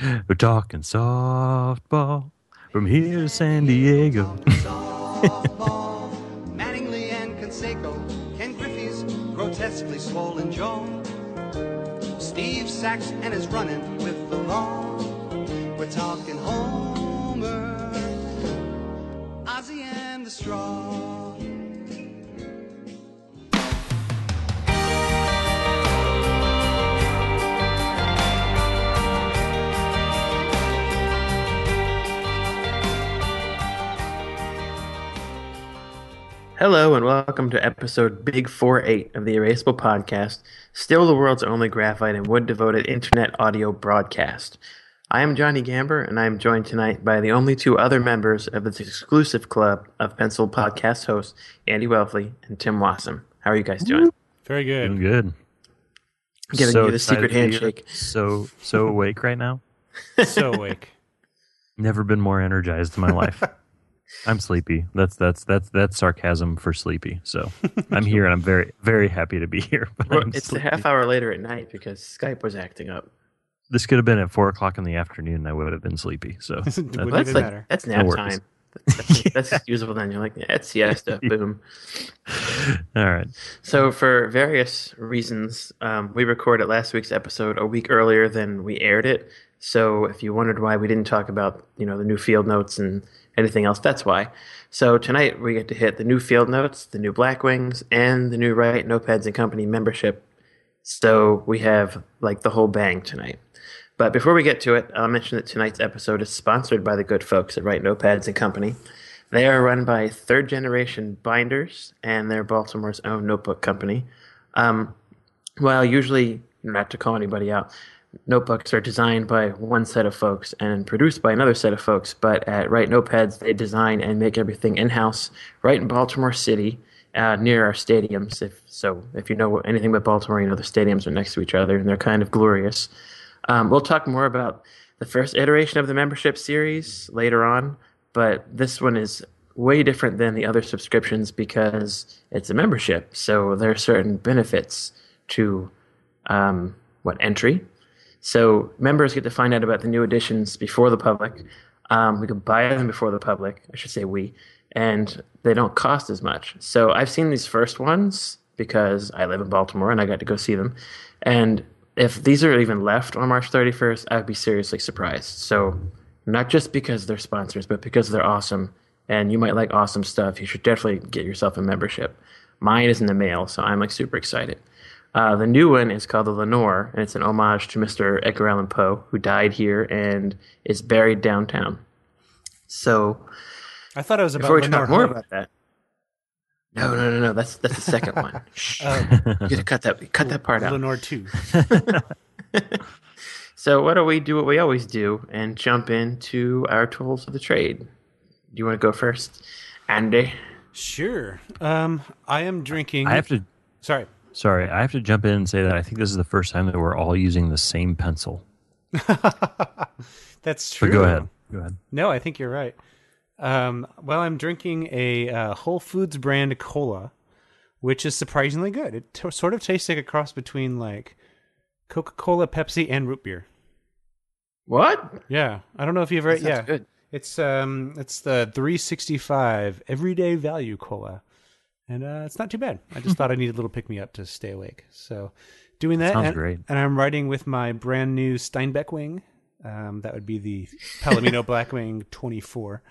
We're talking softball from here to San Diego. Softball, Mattingly and Canseco, Ken Griffey's grotesquely swollen jaw, Steve Sax and his running with the law. We're talking Homer, Ozzie and the Straw. Hello and welcome to episode Big 48 of the Erasable Podcast, still the world's only graphite and wood devoted internet audio broadcast. I am Johnny Gamber, and I am joined tonight by the only two other members of this exclusive club of pencil podcast hosts, Andy Welfle and Tim Wasem. How are you guys doing? Very good. Doing good. Giving So you the secret to be here. handshake. So so awake right now. So awake. Never been more energized in my life. I'm sleepy. That's that's that's that's sarcasm for sleepy. So I'm here and I'm very very happy to be here. But Well, I'm it's a half hour later at night because Skype was acting up. This could have been at four o'clock in the afternoon. and I would have been sleepy. So that's- Well, that's like matter. that's nap worries. time. That's, that's usable then. You're like, yeah, it's siesta. Boom. all right. So, for various reasons, um, we recorded last week's episode a week earlier than we aired it. So, if you wondered why we didn't talk about, you know, the new field notes and anything else, that's why. So tonight we get to hit the new field notes, the new Blackwings, and the new Write Notepads and Company membership. So we have like the whole bang tonight. But before we get to it, I'll mention that tonight's episode is sponsored by the good folks at Write Notepads and Company. They are run by third generation binders, and they're Baltimore's own notebook company. Um, well, usually, not to call anybody out, notebooks are designed by one set of folks and produced by another set of folks. But at Write Notepads, they design and make everything in house, right in Baltimore City, uh, near our stadiums. If so, if you know anything about Baltimore, you know the stadiums are next to each other, and they're kind of glorious. Um, we'll talk more about the first iteration of the membership series later on, but this one is way different than the other subscriptions because it's a membership. So there are certain benefits to um, what entry. So members get to find out about the new editions before the public. Um, we can buy them before the public. I should say we, and they don't cost as much. So I've seen these first ones because I live in Baltimore and I got to go see them. And if these are even left on March 31st, I'd be seriously surprised. So not just because they're sponsors, but because they're awesome and you might like awesome stuff, you should definitely get yourself a membership. Mine is in the mail, so I'm like super excited. Uh, the new one is called the Lenore, and it's an homage to Mr. Edgar Allan Poe, who died here and is buried downtown. So I thought it was about before we Lenore talk more Hoyt. about that, no, no, no, no, that's that's the second one. Shh. Oh, you gotta cut that cut that part out. Lenore 2. So why don't we do what we always do and jump into our tools of the trade? Do you want to go first, Andy? Sure. Um, I am drinking. I have to. Sorry. Sorry, I have to jump in and say that I think this is the first time that we're all using the same pencil. That's true. But go ahead. Go ahead. No, I think you're right. Um, well, I'm drinking a uh, Whole Foods brand cola, which is surprisingly good. It t- sort of tastes like a cross between like Coca Cola, Pepsi, and root beer. What? Yeah, I don't know if you've ever. Yeah, good. It's um, it's the 365 Everyday Value Cola, and uh, it's not too bad. I just thought I needed a little pick me up to stay awake. So, doing that, Sounds and, great. and I'm riding with my brand new Steinbeck wing. Um, that would be the Palomino Blackwing 24,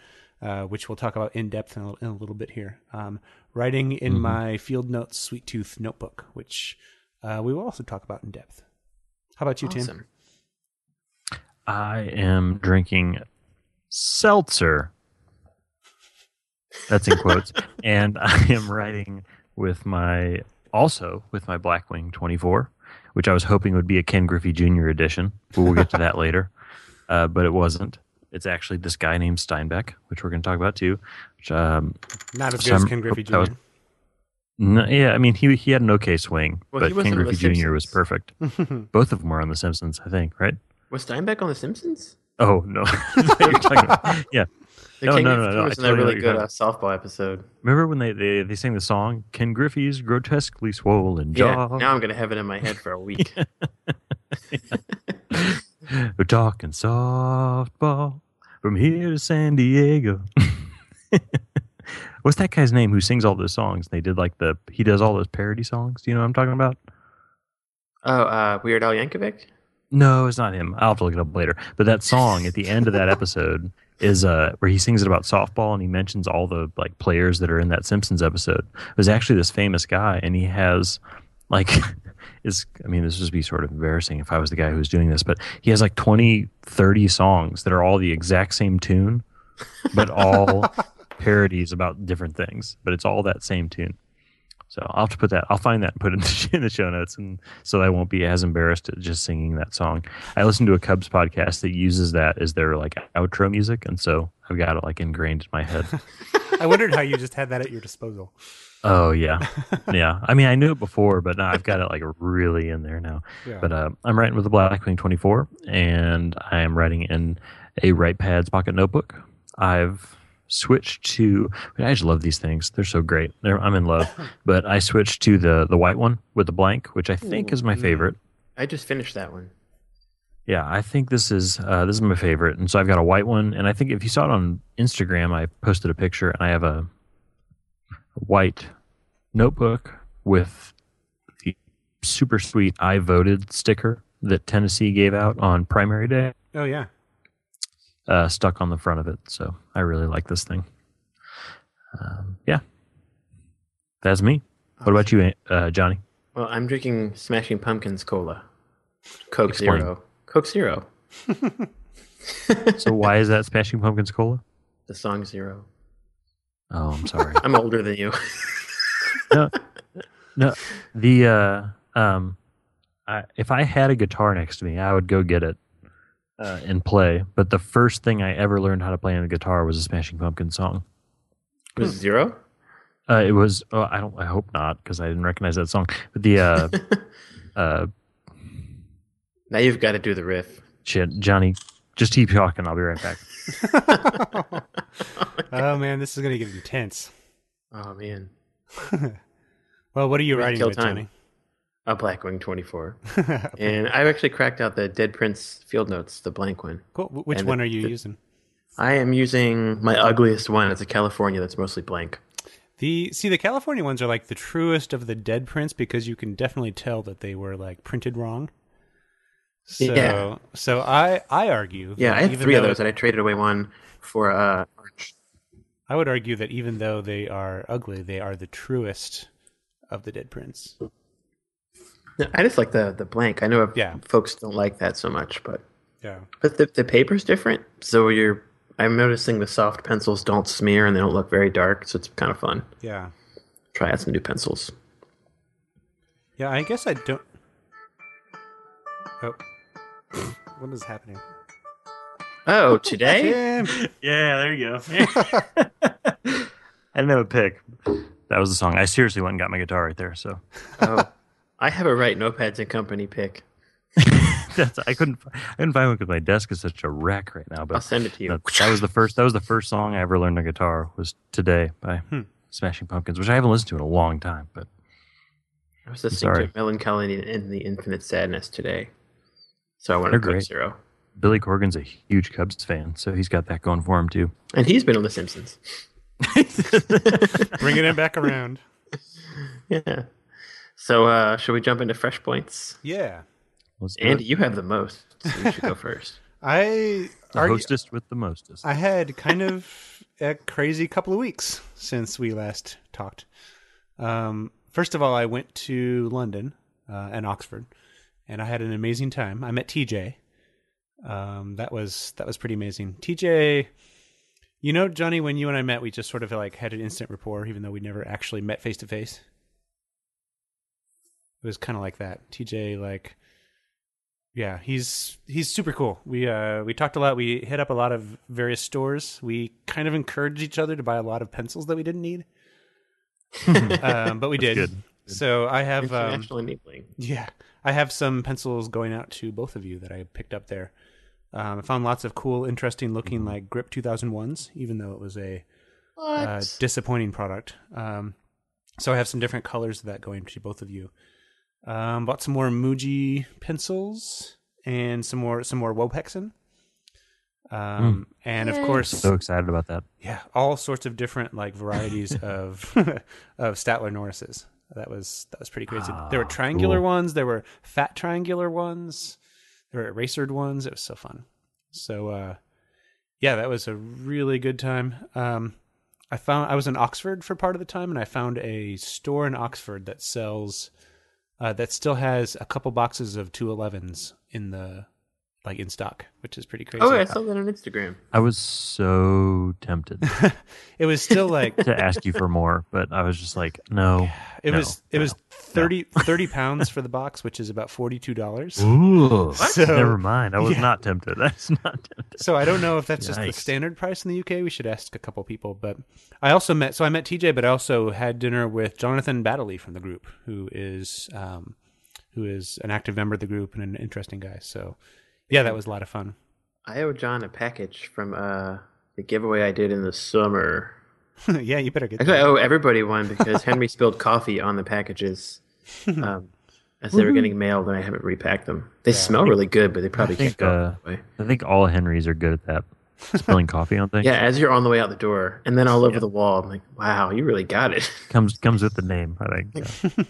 uh, which we'll talk about in depth in a, in a little bit here. Um, writing in Mm-hmm. my Field Notes Sweet Tooth notebook, which uh, we will also talk about in depth. How about you, Tim? I am drinking seltzer. That's in quotes. and I am writing with my also with my Blackwing 24, which I was hoping would be a Ken Griffey Jr. edition, but we'll get to that later. Uh, but it wasn't. It's actually this guy named Steinbeck, which we're going to talk about too. Which, um, Not as good as Ken Griffey Jr. was- no, yeah, I mean he he had an okay swing, Well, but Ken Griffey Jr. was perfect. Both of them were on The Simpsons, I think, right? Was Steinbeck on The Simpsons? Oh no, You're talking about- yeah. The No, King no, no, no, was in that totally know really good uh, softball episode. Remember when they, they, they sang the song Ken Griffey's grotesquely swollen Yeah, jaw? now I'm gonna have it in my head for a week. We're talking softball from here to San Diego. What's that guy's name who sings all those songs? They did like the he does all those parody songs. Do you know what I'm talking about? Oh, uh, Weird Al Yankovic. No, it's not him. I'll have to look it up later. But that song at the end of that episode is uh where he sings it about softball and he mentions all the like players that are in that Simpsons episode. It was actually this famous guy and he has like is I mean this would be sort of embarrassing if I was the guy who was doing this, but he has like 20, 30 songs that are all the exact same tune, but all parodies about different things, but it's all that same tune. So I'll have to put that. I'll find that and put it in the, in the show notes, and so I won't be as embarrassed at just singing that song. I listen to a Cubs podcast that uses that as their like outro music, and so I've got it like ingrained in my head. I wondered how you just had that at your disposal. oh yeah, yeah. I mean, I knew it before, but now I've got it like really in there now. Yeah. But uh, I'm writing with the Blackwing 24, and I am writing in a Write Pads pocket notebook. I've switched to. I just love these things. They're so great. They're, I'm in love. But I switched to the the white one with the blank, which I think is my favorite. I just finished that one. Yeah, I think this is uh, this is my favorite, and so I've got a white one, and I think if you saw it on Instagram, I posted a picture, and I have a white notebook with the super sweet "I voted" sticker that Tennessee gave out on primary day, Oh yeah. Uh, stuck on the front of it. So I really like this thing. Um, yeah, that's me. What about you, uh, Johnny? Well, I'm drinking Smashing Pumpkins cola, Coke Explain. Zero, Coke Zero, So why is that Smashing Pumpkins cola? the song Zero. Oh, I'm sorry. I'm older than you. no, no. The uh, um, I, if I had a guitar next to me, I would go get it uh, and play. But the first thing I ever learned how to play on a guitar was a Smashing Pumpkins song. Was it Zero? Uh, it was. Oh, I don't. I hope not, because I didn't recognize that song. But the uh, uh, Now you've got to do the riff. shit, Johnny, just keep talking. I'll be right back. Oh man, this is gonna get intense. Oh man, Well, what are you We're writing with, time. Johnny? A Blackwing 24, and I've actually cracked out the Dead Prints field notes, the blank one. Cool. Which And one the- are you the- using? I am using my ugliest one. It's a California that's mostly blank. The see the California ones are like the truest of the dead prints because you can definitely tell that they were like printed wrong. So Yeah. so I I argue Yeah, I had even three of those, and I traded away one for uh, I would argue that even though they are ugly, they are the truest of the dead prints. No, I just like the the blank. I know Yeah. folks don't like that so much, but Yeah. but the the paper's different. So you're I'm noticing the soft pencils don't smear and they don't look very dark, so it's kind of fun. Yeah. Try out some new pencils. Yeah, I guess I don't Oh. What is happening? Oh, today? Tim! Yeah, there you go. I didn't have a pick. That was the song. I seriously went and got my guitar right there. So oh, I have a Write Notepads and Company pick. that's I couldn't I couldn't find one because my desk is such a wreck right now. But I'll send it to you. that, that was the first that was the first song I ever learned on guitar was today by Hmm. Smashing Pumpkins, which I haven't listened to in a long time. But I was listening sorry. to Mellon Collie and the Infinite Sadness today. So I wanted to Coke great. Zero. Billy Corgan's a huge Cubs fan, so he's got that going for him too. And he's been on The Simpsons. Bringing it back around. Yeah. So uh, should we jump into fresh points? Yeah. Let's Andy, you have the most. So you should go first. I the argue- hostess with the mostest. I had kind of a crazy couple of weeks since we last talked. Um, first of all, I went to London uh, and Oxford, and I had an amazing time. I met TJ. Um, that was that was pretty amazing. TJ, you know, Johnny, when you and I met, we just sort of like had an instant rapport, even though we never actually met face to face. It was kind of like that. TJ, like, yeah, he's he's super cool. We uh we talked a lot. We hit up a lot of various stores. We kind of encouraged each other to buy a lot of pencils that we didn't need, um, but we did. good. So I have um, International enabling. yeah, I have some pencils going out to both of you that I picked up there. Um, I found lots of cool, interesting looking like Grip 2001s, even though it was a uh, disappointing product. Um, so I have some different colors of that going to both of you. Um, bought some more Muji pencils and some more some more Wopexin. Um, and of course, So excited about that. yeah, all sorts of different like varieties of of Staedtler Norises. That was that was pretty crazy. there were Ah, triangular cool. ones. There were fat triangular ones. There were erasered ones. It was so fun. So uh, yeah, that was a really good time. Um, I found I was in Oxford for part of the time, and I found a store in Oxford that sells uh, that still has a couple boxes of two elevens in the like in stock, which is pretty crazy. Oh, I saw that on Instagram. I was so tempted It was still like to ask you for more, but I was just like, no. It No, was it was 30, 30 pounds for the box, which is about forty two dollars. Ooh, So- never mind. I was yeah. not tempted. I was not tempted. So I don't know if that's just the standard price in the UK. We should ask a couple people. But I also met so I met TJ, but I also had dinner with Jonathan Battley from the group, who is um, who is an active member of the group and an interesting guy. So yeah, that was a lot of fun. I owe John a package from uh, the giveaway I did in the summer. yeah, you better get Actually, I owe everybody one because Henry spilled coffee on the packages um, as they were getting mailed, and I haven't repacked them. They smell really good, but they probably I think, can't go uh, way. I think all Henrys are good at that. Spilling coffee on things. Yeah, as you're on the way out the door, and then all over the wall, I'm like, "Wow, you really got it!" Comes comes with the name, I think. Yeah.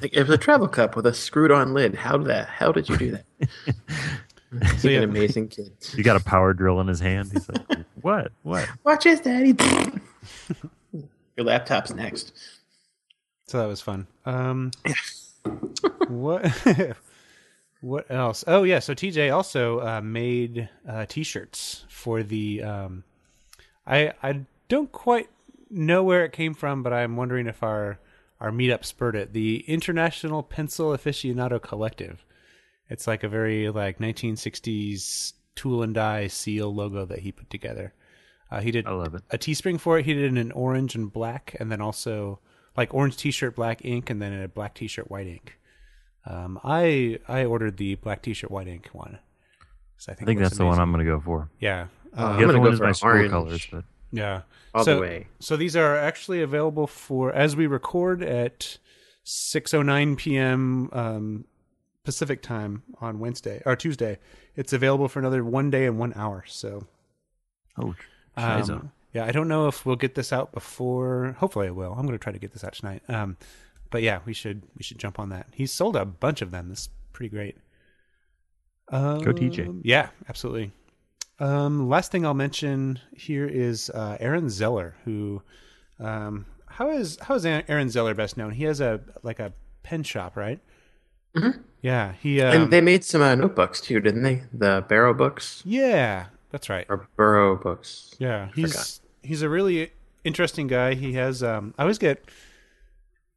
like, it was a travel cup with a screwed-on lid. How did that? How did you do that? He's yeah. an amazing kid. You got a power drill in his hand. He's like, What? What? Watch this, Daddy. Your laptop's next. So that was fun. Um, what? what else? Oh yeah, so TJ also uh, made uh, T-shirts for the. Um, I I don't quite know where it came from, but I'm wondering if our our meetup spurred it. The International Pencil Aficionado Collective. It's like a very like 1960s tool and die seal logo that he put together. Uh, he did I love it. a Teespring for it. He did it in orange and black, and then also like orange T-shirt, black ink, and then a black T-shirt, white ink. Um, I I ordered the black T-shirt, white ink one. 'cause I think, I think it looks that's the one. I'm going to go for. Yeah, Uh, uh, I'm The other gonna one go is for my an school orange. colors, but yeah. All so, the way. So these are actually available for as we record at 6:09 p.m. Um, Pacific time on Wednesday or Tuesday. It's available for another one day and one hour. So oh, Um, yeah, I don't know if we'll get this out before. Hopefully, I will. I'm going to try to get this out tonight. Um, but yeah, we should we should jump on that. He's sold a bunch of them. This is pretty great. Um, TJ. Yeah, absolutely. Um, last thing I'll mention here is uh, Aaron Zeller, who um, how is how is Aaron Zeller best known? He has a like a pen shop, right? Mhm. Yeah, he. Um, and they made some uh, notebooks too, didn't they? The Barrow books yeah, that's right. or Burrow books. Yeah, he's forgot. he's a really interesting guy. He has um I always get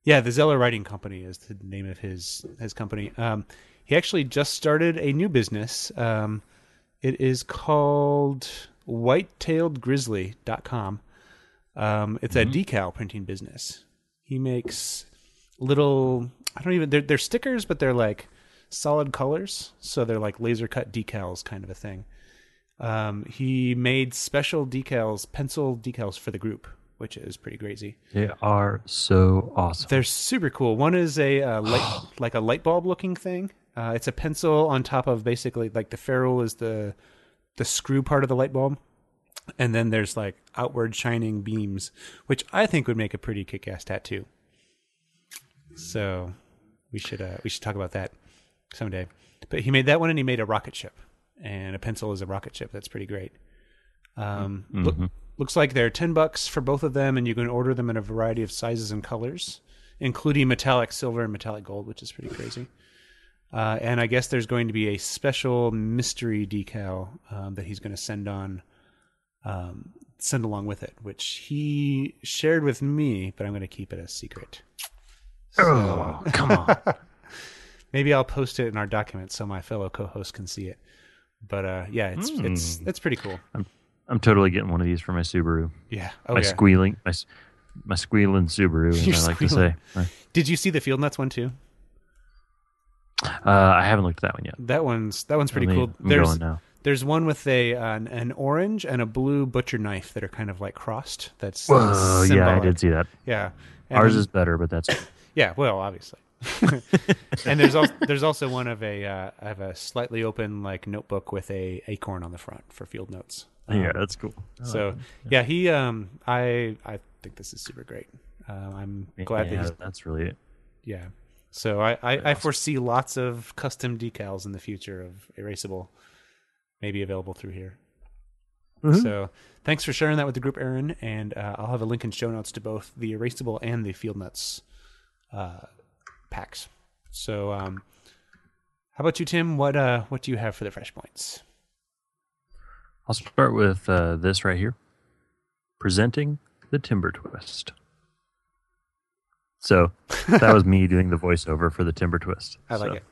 yeah, the Zeller Writing Company is the name of his his company. Um he actually just started a new business. Um it is called whitetailedgrizzly.com. Um it's a decal printing business. He makes little I don't even they're they're stickers but they're like solid colors, so they're like laser cut decals kind of a thing. Um, he made special decals, pencil decals for the group, which is pretty crazy. they are so awesome. They're super cool. One is a uh, light, like a light bulb looking thing. Uh, it's a pencil on top of basically like the ferrule is the the screw part of the light bulb, and then there's like outward shining beams, which I think would make a pretty kick-ass tattoo. So we should uh, we should talk about that someday. But he made that one, and he made a rocket ship, and a pencil is a rocket ship. That's pretty great. Um, look, looks like they're ten bucks for both of them, and you can order them in a variety of sizes and colors, including metallic silver and metallic gold, which is pretty crazy. Uh, and I guess there's going to be a special mystery decal um, that he's going to send on, um, send along with it, which he shared with me, but I'm going to keep it a secret. Oh, come on. Maybe I'll post it in our document so my fellow co-hosts can see it. But uh, yeah, it's it's it's pretty cool. I'm I'm totally getting one of these for my Subaru. Yeah. Oh my yeah. squealing, my my squealing Subaru, as I like squealing. to say. Did you see the Field Nuts one too? Uh, I haven't looked at that one yet. That one's that one's pretty cool. I'm There's there's one with a an, an orange and a blue butcher knife that are kind of like crossed. That's Whoa, yeah, I did see that. Yeah. And Ours then- is better, but that's yeah. Well, obviously. and there's also there's also one of a uh, I have a slightly open like notebook with a acorn on the front for field notes. yeah, Um, that's cool. so yeah, he um I I think this is super great. Uh, I'm glad yeah, that he's that's really it. yeah. So I I, I foresee lots of custom decals in the future of erasable, maybe available through here. So thanks for sharing that with the group, Aaron. And uh, I'll have a link in show notes to both the erasable and the field nuts uh, packs. So um, how about you, Tim? What uh what do you have for the fresh points? I'll start with uh, this right here, presenting the Timber Twist. So that was me doing the voiceover for the Timber Twist. I like So, it.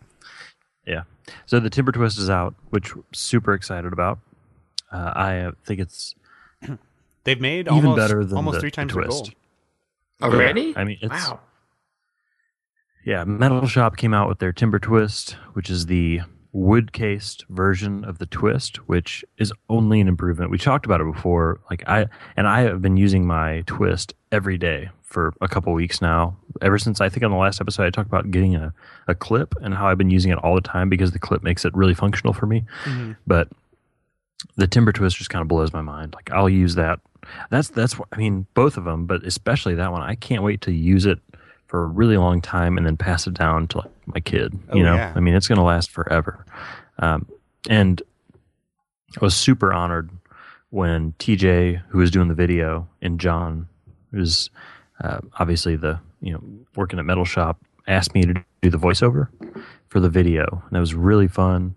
Yeah. So the Timber Twist is out, which we're super excited about. Uh, I uh, think it's They've made even almost better than almost the, three the times their goal. twist. Already? I mean, it's wow. Yeah. Metal Shop came out with their Timber Twist, which is the wood cased version of the Twist, which is only an improvement. We talked about it before. Like I and I have been using my Twist every day for a couple weeks now. Ever since I think on the last episode I talked about getting a, a clip and how I've been using it all the time because the clip makes it really functional for me. Mhm. But the timber twist just kind of blows my mind. Like I'll use that. That's that's I mean. Both of them, but especially that one. I can't wait to use it for a really long time and then pass it down to like my kid. Oh, you know, yeah. I mean, it's going to last forever. Um, and I was super honored when TJ, who was doing the video, and John, who's uh, obviously the you know working at Metal Shop, asked me to do the voiceover for the video, and it was really fun.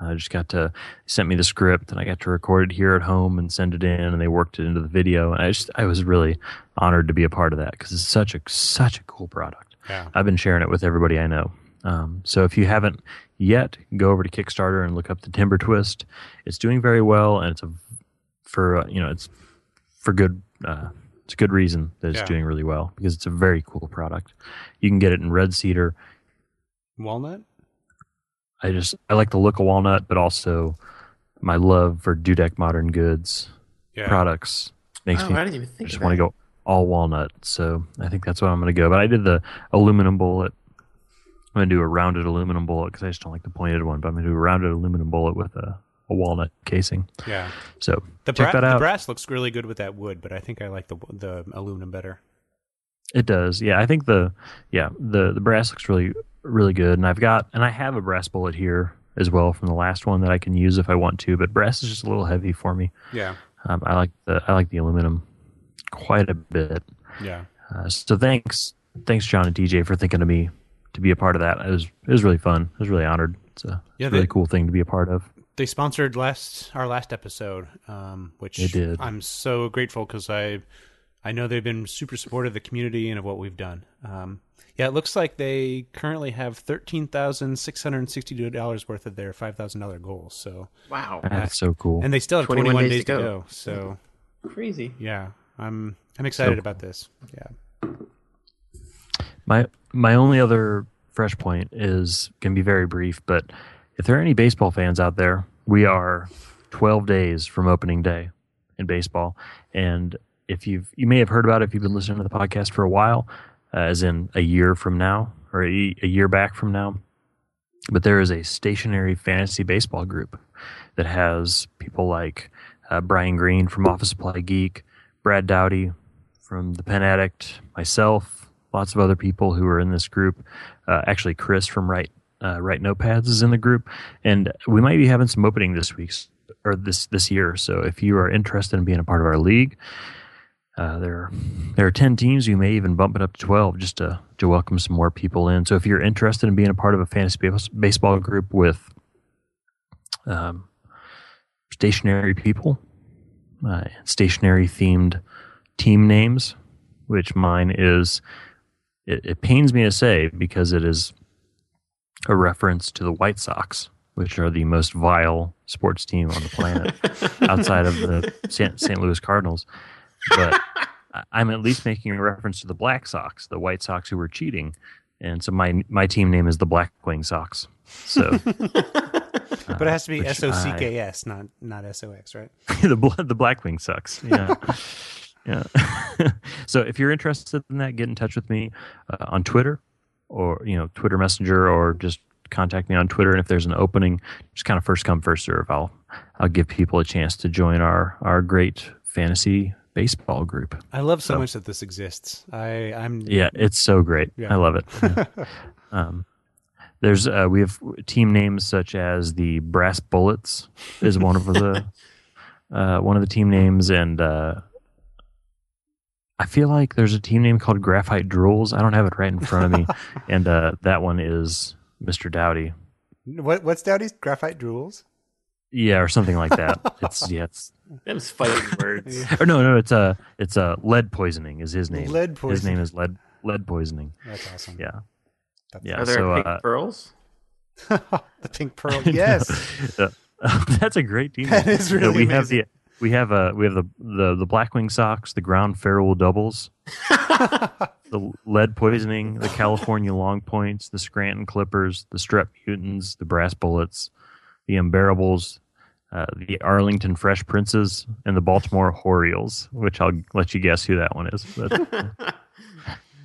I just got to sent me the script, and I got to record it here at home and send it in, and they worked it into the video, and I just I was really honored to be a part of that because it's such a such a cool product. Yeah. I've been sharing it with everybody I know. Um, so if you haven't yet, go over to Kickstarter and look up the Timber Twist. It's doing very well, and it's a for uh, you know it's for good. Uh, it's a good reason that it's Yeah. doing really well because it's a very cool product. You can get it in red cedar. Walnut. I just I like the look of walnut, but also my love for Dudek Modern Goods Yeah. products makes Oh, me I didn't even I just want to go all walnut. So I think that's what I'm going to go. But I did the aluminum bullet. I'm going to do a rounded aluminum bullet because I just don't like the pointed one. But I'm going to do a rounded aluminum bullet with a, a walnut casing. Yeah. So The, check bra- that the brass looks really good with that wood, but I think I like the the aluminum better. It does. Yeah, I think the yeah the the brass looks really really good, and I've got and I have a brass bullet here as well from the last one that I can use if I want to. But brass is just a little heavy for me. Yeah. Um, I like the I like the aluminum quite a bit. Yeah. Uh, so thanks thanks John and TJ for thinking of me to be a part of that. It was it was really fun. I was really honored. It's a, Yeah, really they- cool thing to be a part of. They sponsored last our last episode, um, which They did. I'm so grateful because I I know they've been super supportive of the community and of what we've done. Um, yeah, it looks like they currently have thirteen thousand six hundred sixty-two dollars worth of their five thousand dollar goals. So, Wow. That's so cool. and they still have 21 twenty-one days days, to to go. go. So, Crazy. yeah, I'm I'm excited So- about this. Yeah. My my only other fresh point is can be very brief, but if there are any baseball fans out there, we are 12 days from opening day in baseball, and if you've you may have heard about it if you've been listening to the podcast for a while, uh, as in a year from now or a, a year back from now. But there is a stationery fantasy baseball group that has people like uh, Brian Greene from Office Supply Geek, Brad Dowdy from The Pen Addict, myself, lots of other people who are in this group. Uh, actually, Chris from Write uh, Write Notepads is in the group, and we might be having some opening this week or this this year. So if you are interested in being a part of our league, uh, there there are ten teams. You may even bump it up to twelve just to to welcome some more people in. So if you're interested in being a part of a fantasy baseball group with um, stationery people, uh, stationery themed team names, which mine is. It, it pains me to say because it is a reference to the White Sox, which are the most vile sports team on the planet outside of the. St. Louis Cardinals. But I- I'm at least making a reference to the Black Sox, the White Sox who were cheating. And so my my team name is the Blackwing Sox. So But it has to be S O C K S, not not S O X, right? the bl- the Blackwing sucks. Yeah. Yeah. so if you're interested in that, get in touch with me uh, on Twitter or you know Twitter Messenger or just contact me on Twitter. And if there's an opening, just kind of first come first serve. I'll I'll give people a chance to join our our great fantasy baseball group. I love so So- much that this exists. I I'm Yeah, it's so great. Yeah. I love it. Yeah. um, there's uh, we have team names such as the Brass Bullets is one of the uh, one of the team names, and uh, I feel like there's a team name called Graphite Drools. I don't have it right in front of me, and uh, that one is Mr. Dowdy. what what's Dowdy's graphite drools? Yeah, or something like that. It's yeah, it's Them's fighting words. or no, no, it's a it's a lead poisoning is his name. Lead poisoning. His name is lead lead poisoning. That's awesome. Yeah, That's yeah. Are there so pink uh, pearls? the pink pearl. Yes. Uh, that's a great team. That is No, really we have the we have uh we have the the the Blackwing socks, the Ground Ferrule Doubles, the Lead Poisoning, the California Long Points, the Scranton Clippers, the Strep Mutants, the Brass Bullets, the Unbearables, uh, the Arlington Fresh Princes, and the Baltimore Orioles. Which I'll let you guess who that one is. But,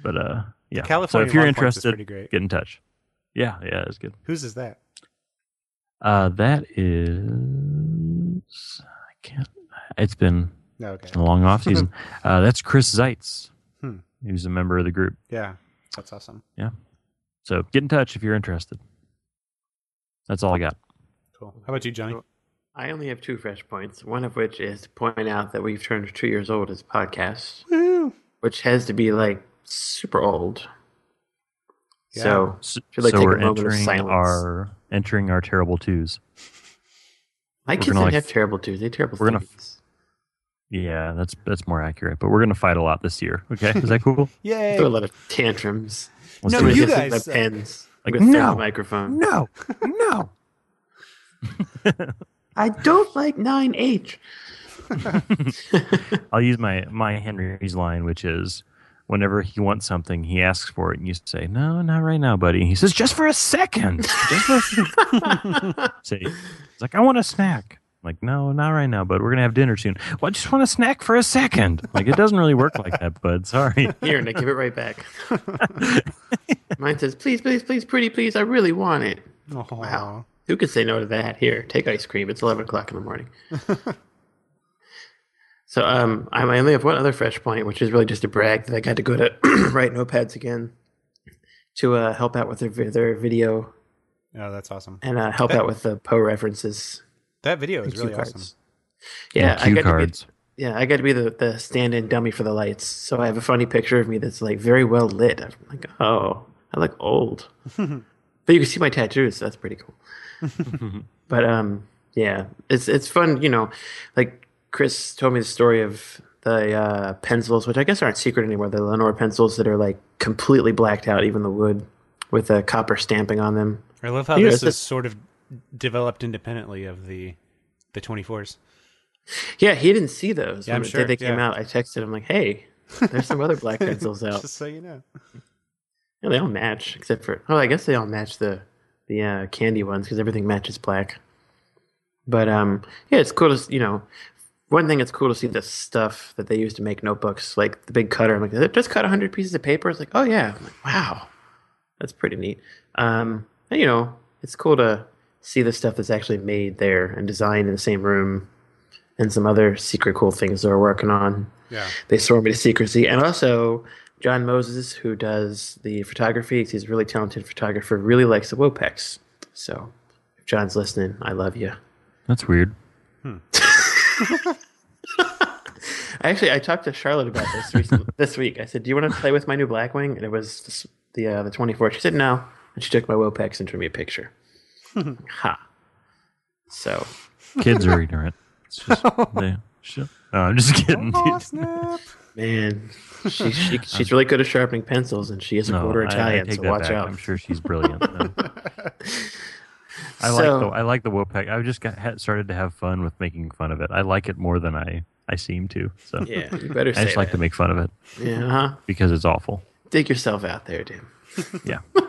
but uh, yeah. California so if you're Long Points is interested, great. get in touch. Yeah, yeah, it's good. Whose is that? Uh, that is I can't. It's been No, okay. a long off season. uh, that's Chris Zeitz, Hmm. who's a member of the group. Yeah, that's awesome. Yeah. So get in touch if you're interested. That's all I got. Cool. How about you, Johnny? I only have two fresh points. One of which is to point out that we've turned two years old as a podcast, Woo! which has to be like super old. Yeah. So So, Should, like, so take we're moment entering our entering our terrible twos. my kids gonna, didn't like, have terrible twos; they terrible we're gonna- threes. Yeah, that's that's more accurate. But we're gonna fight a lot this year. Okay, is that cool? Yay! Throw a lot of tantrums. Let's No, do I'm it. gonna you guys, my pens. Like, no. microphone. No, no. I don't like nine H. I'll use my my Henry's line, which is whenever he wants something, he asks for it, and you say, "No, not right now, buddy." And he says, "Just for a second. Just for a second." say, "It's like I want a snack." I'm like, no, not right now, bud. We're gonna have dinner soon. Well, I just want a snack for a second. Like, it doesn't really work like that, bud. Sorry. Here, and I give it right back. Mine says, "Please, please, please, pretty, please. I really want it." Aw. Wow. Who could say no to that? Here, take ice cream. It's eleven o'clock in the morning. so, um, I only have one other fresh point, which is really just a brag that I got to go to write notepads again to uh, help out with their their video Oh, that's awesome. and uh, help out with the Poe references. That video is really cue cards. awesome. Yeah, I cue got to be, cards. yeah, I got to be the, the stand-in dummy for the lights. So I have a funny picture of me that's like very well lit. I'm like, oh, I look old, but you can see my tattoos. So that's pretty cool. but um, yeah, it's it's fun. You know, like Chris told me the story of the uh, pencils, which I guess aren't secret anymore. The Lenore pencils that are like completely blacked out, even the wood, with a copper stamping on them. I love how Yeah, this it's is sort of developed independently of the the 24s. Yeah, he didn't see those. Yeah, when sure, day they came yeah. out, I texted him like, "Hey, there's some other black pencils out." Just so you know. Yeah, they all match except for oh, I guess they all match the the uh, candy ones because everything matches black. But um, yeah, it's cool to you know. One thing it's cool to see the stuff that they use to make notebooks, like the big cutter. I'm like, "Did it just cut hundred pieces of paper. It's like, oh yeah, I'm like, wow, that's pretty neat. Um, and you know, it's cool to see the stuff that's actually made there and designed in the same room, and some other secret cool things they're working on Yeah. they swore me to secrecy. And also, John Moses, who does the photography, he's a really talented photographer, really likes the Wopex. So, if John's listening, I love you. That's weird. Actually, I talked to Charlotte about this recently, this week. I said, "Do you want to play with my new Blackwing?" And it was this, the uh, the twenty four. She said no, and she took my Wopex and drew me a picture. ha. So Kids are ignorant. It's just, they, shit. No, I'm just kidding. Oh, snap. Man, she, she she's really good at sharpening pencils, and she is a No, quarter I- I Italian. so watch back. out. I'm sure she's brilliant. No. I like So- the I like the Wopec. I just got started to have fun with making fun of it. I like it more than I I seem to. So Yeah, you better I just like to make fun of it Yeah, huh? because it's awful. dig yourself out there, dude. Yeah.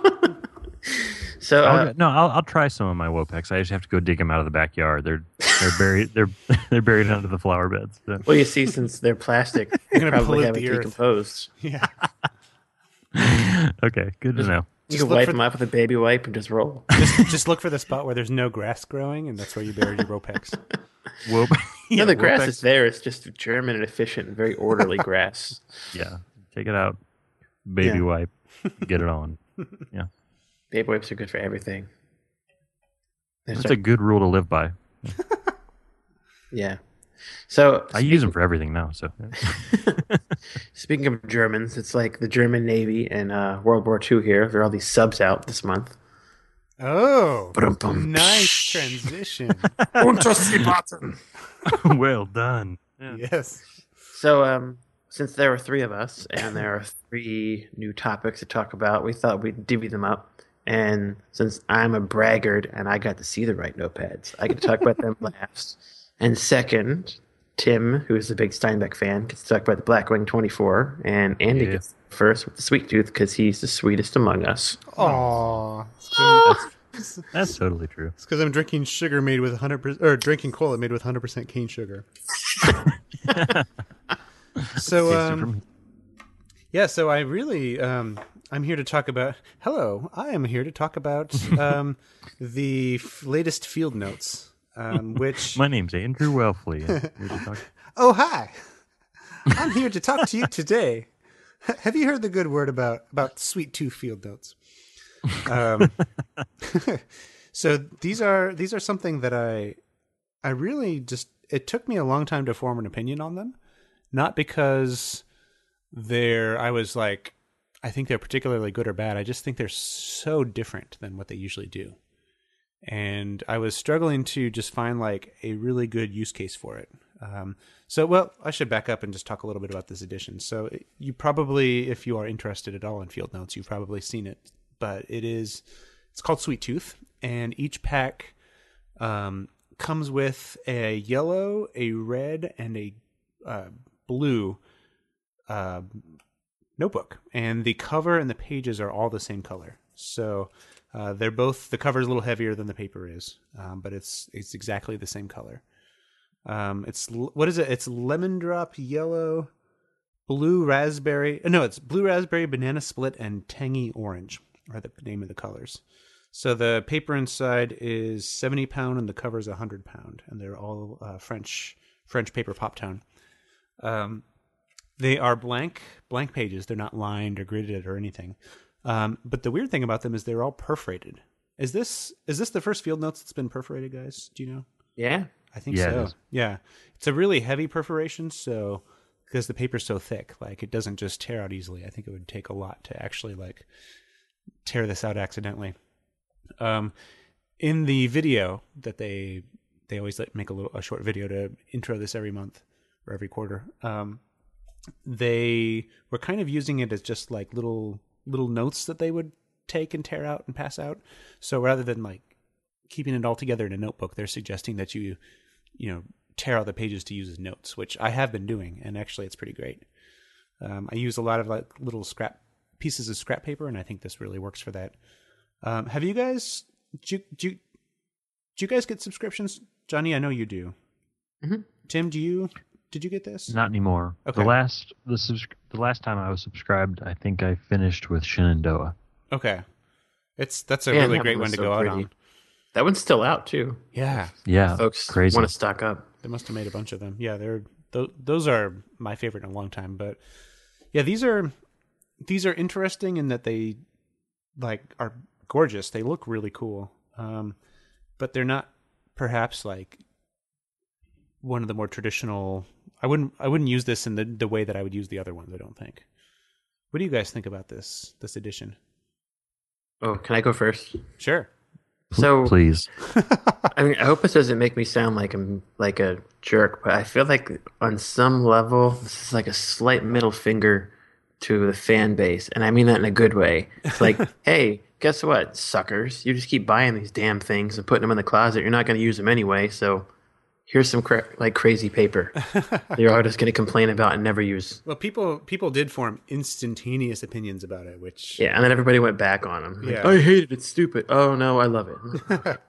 So I'll uh, no, I'll, I'll try some of my Wopex. I just have to go dig them out of the backyard. They're they're buried. They're they're buried under the flower beds. So- Well, you see, since they're plastic, they gonna probably pollute haven't the decomposed. Yeah. okay, good to know. You can wipe for them up with a baby wipe and just roll. just, just look for the spot where there's no grass growing, and that's where you buried your Wopex. Whoop. no, yeah, the grass Whoop is there. It's just German and efficient, and very orderly grass. Yeah, take it out, baby Yeah. wipe, get it on. Yeah, Baby wipes are good for everything. There's that's a good rule to live by. yeah. So I use them for everything now. So Speaking of Germans, it's like the German Navy in uh, World War II here. There are all these subs out this month. Oh, Ba-dum-bum. nice transition. Well done. yes. so, um, since there were three of us and there are three new topics to talk about, we thought we'd divvy them up. And since I'm a braggart and I got to see the write notepads, I get to talk about them last. And second, Tim, who is a big Steinbeck fan, gets to talk about the Blackwing 24. And Andy Yeah. gets first with the Sweet Tooth because he's the sweetest among us. Aw. It's That's totally true. It's because I'm drinking sugar made with 100% or drinking cola made with 100% cane sugar. so um, yeah, so I really um, I'm here to talk about. Hello, I am here to talk about um, the f- latest field notes, um, which My name's Andrew. I'm talk- Oh, hi. I'm here to talk to you today. Have you heard the good word about about sweet tooth field notes? Um, so these are these are something that I I really just it took me a long time to form an opinion on them, not because they're I was like I think they're particularly good or bad. I just think they're so different than what they usually do. And I was struggling to just find like a really good use case for it. Um, so, well, I should back up and just talk a little bit about this edition. So, you probably, if you are interested at all in field notes, you've probably seen it. But it is, it's called Sweet Tooth, and each pack um, comes with a yellow, a red, and a uh, blue uh, notebook, and the cover and the pages are all the same color. So uh, they're both the cover is a little heavier than the paper is, um, but it's it's exactly the same color. Um, it's what is it? It's lemon drop yellow, blue raspberry. uh, No, it's blue raspberry, banana split, and tangy orange are the name of the colors. So the paper inside is seventy pound, and the cover is hundred pound, and they're all uh, French French paper pop tone. Um, they are blank blank pages. They're not lined or gridded or anything. Um, but the weird thing about them is they're all perforated. Is this is this the first field notes that's been perforated, guys? Do you know? Yeah. I think Yeah, so. is. Yeah, it's a really heavy perforation, so because the paper's so thick, like it doesn't just tear out easily. I think it would take a lot to actually like tear this out accidentally. Um, in the video that they they always like make a little a short video to intro this every month or every quarter. Um, they were kind of using it as just like little little notes that they would take and tear out and pass out. So rather than like keeping it all together in a notebook, they're suggesting that you, you know, tear out the pages to use as notes, which I have been doing, and actually it's pretty great. Um, I use a lot of like little scrap pieces of scrap paper, and I think this really works for that. Um, have you guys? Do you, do you, do you guys get subscriptions, Johnny? I know you do. Mhm. Tim, do you? Did you get this? Not anymore. Okay. The last the subs- the last time I was subscribed, I think I finished with Shenandoah. Okay, it's that's a Man, really that great one one to so go out pretty. on. That one's still out too. Yeah, Yeah, Folks crazy. want to stock up. They must have made a bunch of them. Yeah, they're th- those are my favorite in a long time. But yeah, these are these are interesting in that they like are gorgeous. They look really cool, um, but they're not perhaps like one of the more traditional. I wouldn't I wouldn't use this in the the way that I would use the other ones. I don't think. What do you guys think about this this edition? Oh, can I go first? Sure. So Please. I mean, I hope this doesn't make me sound like I'm like a jerk, but I feel like on some level this is like a slight middle finger to the fan base, and I mean that in a good way. It's like, hey, guess what, suckers? You just keep buying these damn things and putting them in the closet. You're not going to use them anyway, so here's some cra- like crazy paper you're all just going to complain about and never use. Well, people people did form instantaneous opinions about it, which Yeah, and then everybody went back on them. Like, Yeah. I hate it. It's stupid. Oh no, I love it.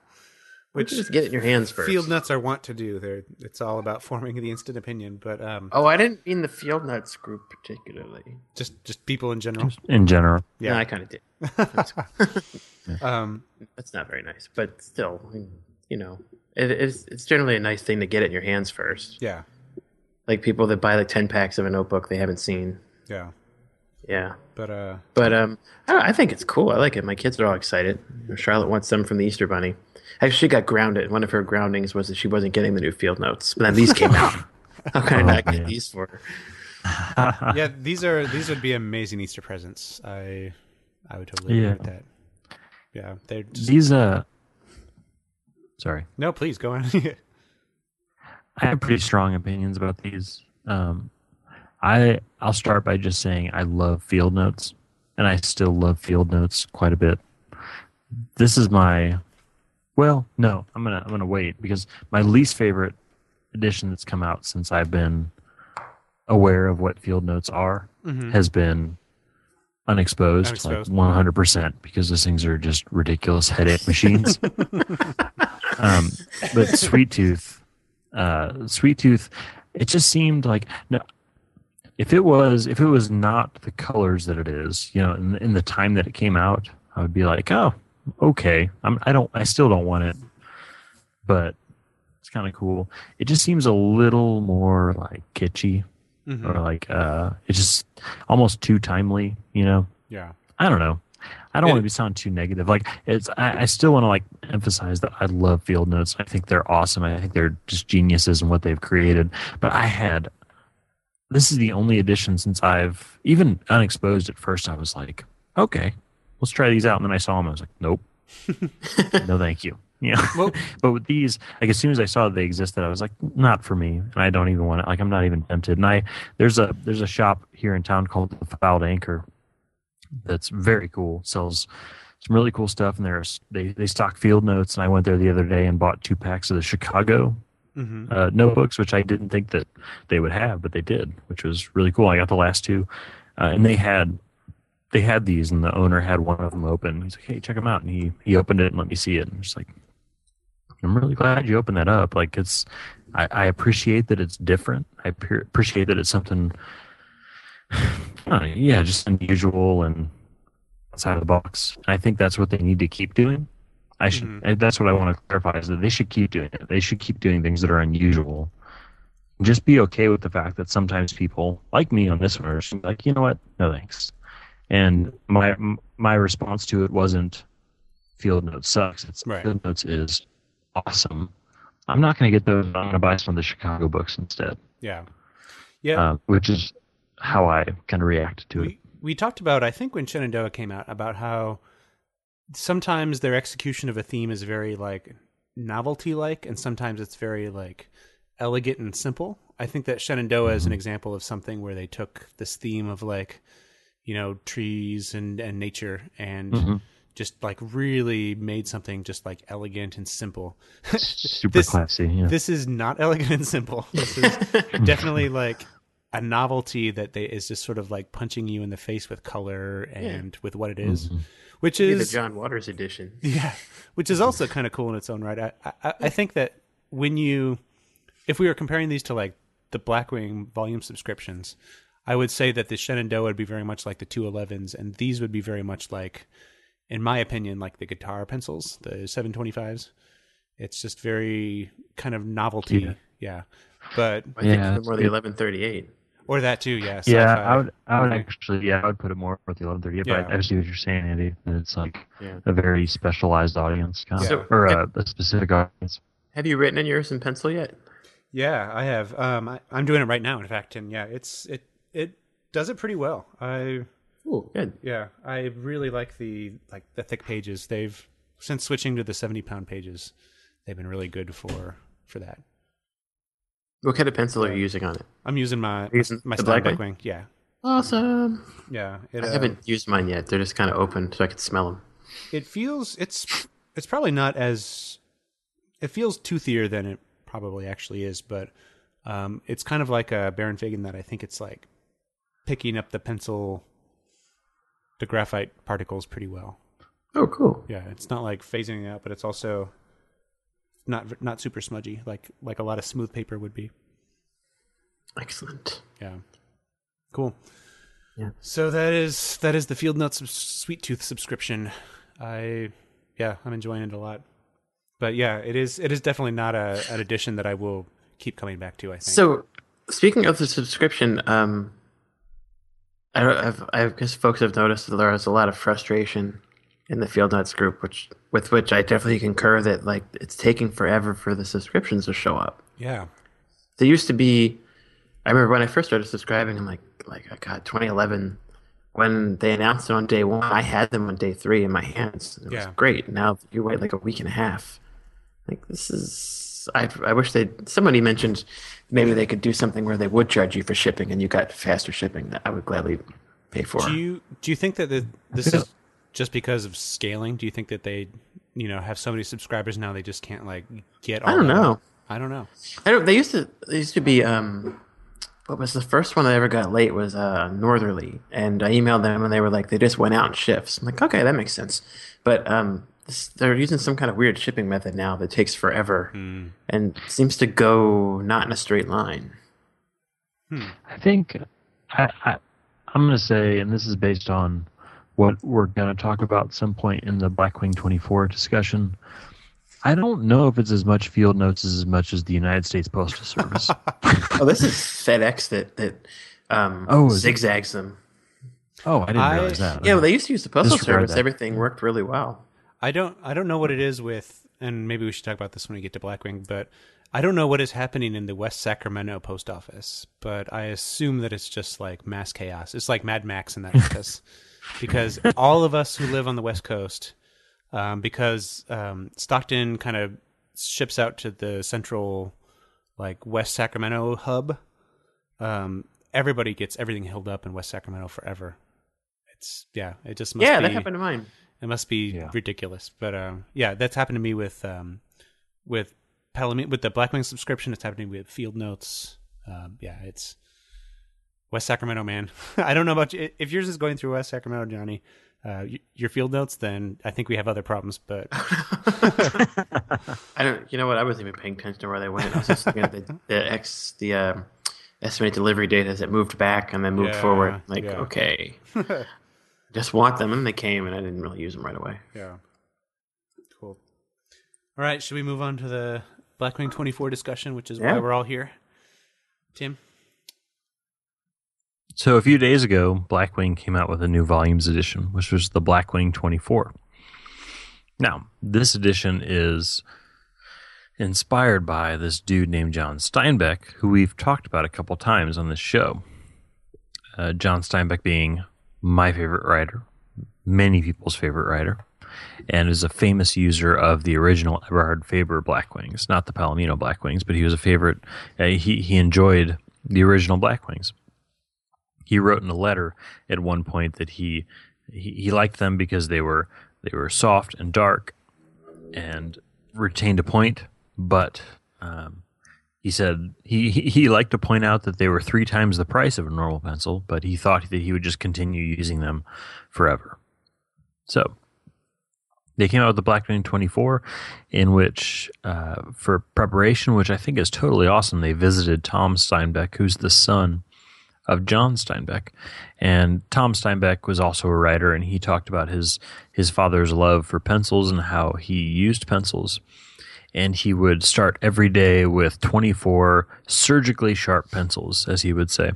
Well, Which just get it in your hands first. Field nuts are want to do. They're it's all about forming the instant opinion, but um, Oh, I didn't mean the field nuts group particularly. just just people in general. in general. Yeah, Yeah. I kind of did. Um, That's not very nice, but still, you know, it, it's it's generally a nice thing to get it in your hands first. yeah, Like people that buy like ten packs of a notebook they haven't seen. yeah. Yeah, But uh, but um, I, don't I think it's cool. I like it. My kids are all excited. Charlotte wants some from the Easter Bunny. Actually, she got grounded. One of her groundings was that she wasn't getting the new field notes. But then these came out. How can I not get these for her? yeah, these are these would be amazing Easter presents. I I would totally agree Yeah. with that. Yeah, they're just, These uh sorry. no. Please go on. I have pretty strong opinions about these. Um, I I'll start by just saying I love field notes, and I still love field notes quite a bit. This is my, well, no, I'm gonna I'm gonna wait because my least favorite edition that's come out since I've been aware of what field notes are Mhm. has been unexposed, Unexposed. like 100 percent because those things are just ridiculous headache machines. um, but Sweet Tooth, uh, Sweet Tooth, it just seemed like no. If it was, if it was not the colors that it is, you know, in, in the time that it came out, I would be like, oh, okay. I'm, I don't, I still don't want it, but it's kind of cool. It just seems a little more like kitschy, Mhm. or like, uh, it's just almost too timely, you know. Yeah, I don't know. I don't It- want to be sound too negative. Like it's, I, I still want to like emphasize that I love field notes. I think they're awesome. I think they're just geniuses in what they've created. But I had, this is the only edition since I've even unexposed at first. I was like, okay, let's try these out. And then I saw them. I was like, nope, no, thank you. Yeah. Well- but with these, like as soon as I saw that they existed, I was like, not for me. And I don't even want to. Like I'm not even tempted. And I there's a there's a shop here in town called the Fouled Anchor that's very cool. Sells some really cool stuff, and there's they they stock field notes. And I went there the other day and bought two packs of the Chicago hmm uh, notebooks, which I didn't think that they would have, but they did, which was really cool. I got the last two, uh, and they had they had these, and the owner had one of them open. He's like, "Hey, check them out," and he he opened it and let me see it. And I'm just like, I'm really glad you opened that up. Like it's, I, I appreciate that it's different. I pre- appreciate that it's something, uh, yeah, just unusual and outside of the box. And I think that's what they need to keep doing. I should. Mhm. That's what I want to clarify is that they should keep doing it. They should keep doing things that are unusual. Just be okay with the fact that sometimes people, like me on this version, like, you know what? No thanks. And my my response to it wasn't Field Notes sucks. It's Right. Field Notes is awesome. I'm not going to get those. I'm going to buy some of the Chicago books instead, yeah, yeah. uh, which is how I kind of reacted to it. we we talked about I think when Shenandoah came out about how sometimes their execution of a theme is very like novelty like and sometimes it's very like elegant and simple. I think that Shenandoah is an example of something where they took this theme of like you know trees and and nature and Mhm. Just like really made something just like elegant and simple. Super This- classy. Yeah. This is not elegant and simple. This is definitely like a novelty that they is just sort of like punching you in the face with color and with what it is, Mm-hmm. which Maybe the is John Waters edition. yeah, which is also kind of cool in its own right. I, I I think that when you, if we were comparing these to like the Blackwing volume subscriptions, I would say that the Shenandoah would be very much like the two elevens, and these would be very much like, in my opinion, like the guitar pencils, the seven twenty fives. It's just very kind of novelty, Yeah. yeah. But I think Yeah, it's more the 1138. or that too, yeah. yeah, sci-fi. I would. I would Okay. actually. Yeah, I would put it more with the 1130. But Yeah. I see what you're saying, Andy. It's like Yeah. a very specialized audience, kind of, Yeah. or a, a specific audience. Have you written in yours in pencil yet? Yeah, I have. Um, I, I'm doing it right now, in fact, and yeah, it's it it does it pretty well. I Oh, good. yeah, I really like the like the thick pages. They've since switching to the 70 pound pages, they've been really good for for that. What kind of pencil are you using on it? I'm using my Using my the Stein Blackwing? Blackwing. Yeah, Awesome. yeah. It, I uh, haven't used mine yet. They're just kind of open, so I can smell them. It feels it's it's probably not as it feels toothier than it probably actually is, but um, it's kind of like a Baron Fagan that I think it's like picking up the pencil, the graphite particles pretty well. Oh, cool. Yeah, it's not like phasing it out, but it's also not not super smudgy like like a lot of smooth paper would be. Excellent. Yeah. Cool. Yeah. So that is that is the Field Notes Sweet Tooth subscription. I yeah, I'm enjoying it a lot. But yeah, it is it is definitely not a an addition that I will keep coming back to, I think. So, speaking of the subscription, um, I don't, I've, I guess folks have noticed that there is a lot of frustration in the Field Notes group, which with which I definitely concur that like it's taking forever for the subscriptions to show up. yeah. There used to be, I remember when I first started subscribing, I'm like, like oh God, 2011, when they announced it on day one, I had them on day three in my hands. It was great. Now you wait like a week and a half. Like this is, I I wish they somebody mentioned maybe they could do something where they would charge you for shipping and you got faster shipping that I would gladly pay for. Do you do you think that the, this is just because of scaling? Do you think that they, you know, have so many subscribers now they just can't like get all I don't know. up? I don't know. I don't. They used to. They used to be. Um, what was the first one I ever got late was uh, Northerly, and I emailed them and they were like they just went out in shifts. I'm like, okay, that makes sense. But um, they're using some kind of weird shipping method now that takes forever and seems to go not in a straight line. I think I, I I'm going to say, and this is based on what we're going to talk about at some point in the Blackwing 24 discussion. I don't know if it's as much field notes as much as the United States Postal Service. oh, this is FedEx that that um, Oh, is it? zigzags them. oh, I didn't I- realize that. Yeah, well, they used to use the postal service. that. Everything worked really well. I don't I don't know what it is with and maybe we should talk about this when we get to Blackwing, but I don't know what is happening in the West Sacramento post office, but I assume that it's just like mass chaos. It's like Mad Max in that because because all of us who live on the West Coast, um, because um, Stockton kind of ships out to the central like West Sacramento hub. Um, everybody gets everything held up in West Sacramento forever. It's yeah, it just must yeah, be, that happened to mine. It must be Yeah. ridiculous, but um, yeah, that's happened to me with um, with Palomino, with the Blackwing subscription. It's happening with Field Notes. Um, yeah, it's West Sacramento, man. I don't know about you. If yours is going through West Sacramento, Johnny, uh, your Field Notes, then I think we have other problems. But I don't. You know what? I wasn't even paying attention to where they went. I was just looking at the the ex the um, estimated delivery date as it moved back and then moved Yeah, forward. Like, yeah. okay, just want them, and they came, and I didn't really use them right away. yeah, cool. All right, should we move on to the Blackwing twenty four discussion, which is why we're all here? Tim, So a few days ago, Blackwing came out with a new volumes edition, which was the Blackwing 24. Now, this edition is inspired by this dude named John Steinbeck, who we've talked about a couple times on this show. Uh, John Steinbeck being my favorite writer, many people's favorite writer, and is a famous user of the original Eberhard Faber Blackwings, not the Palomino Blackwings, but he was a favorite. Uh, he he enjoyed the original Blackwings he wrote in a letter at one point that he, he he liked them because they were they were soft and dark and retained a point but um, he said he, he liked to point out that they were three times the price of a normal pencil but he thought that he would just continue using them forever so they came out with the Blackwing 24, in which, uh, for preparation, which I think is totally awesome, they visited Tom Steinbeck, who's the son of John Steinbeck. And Tom Steinbeck was also a writer, and he talked about his his father's love for pencils and how he used pencils. And he would start every day with 24 surgically sharp pencils, as he would say.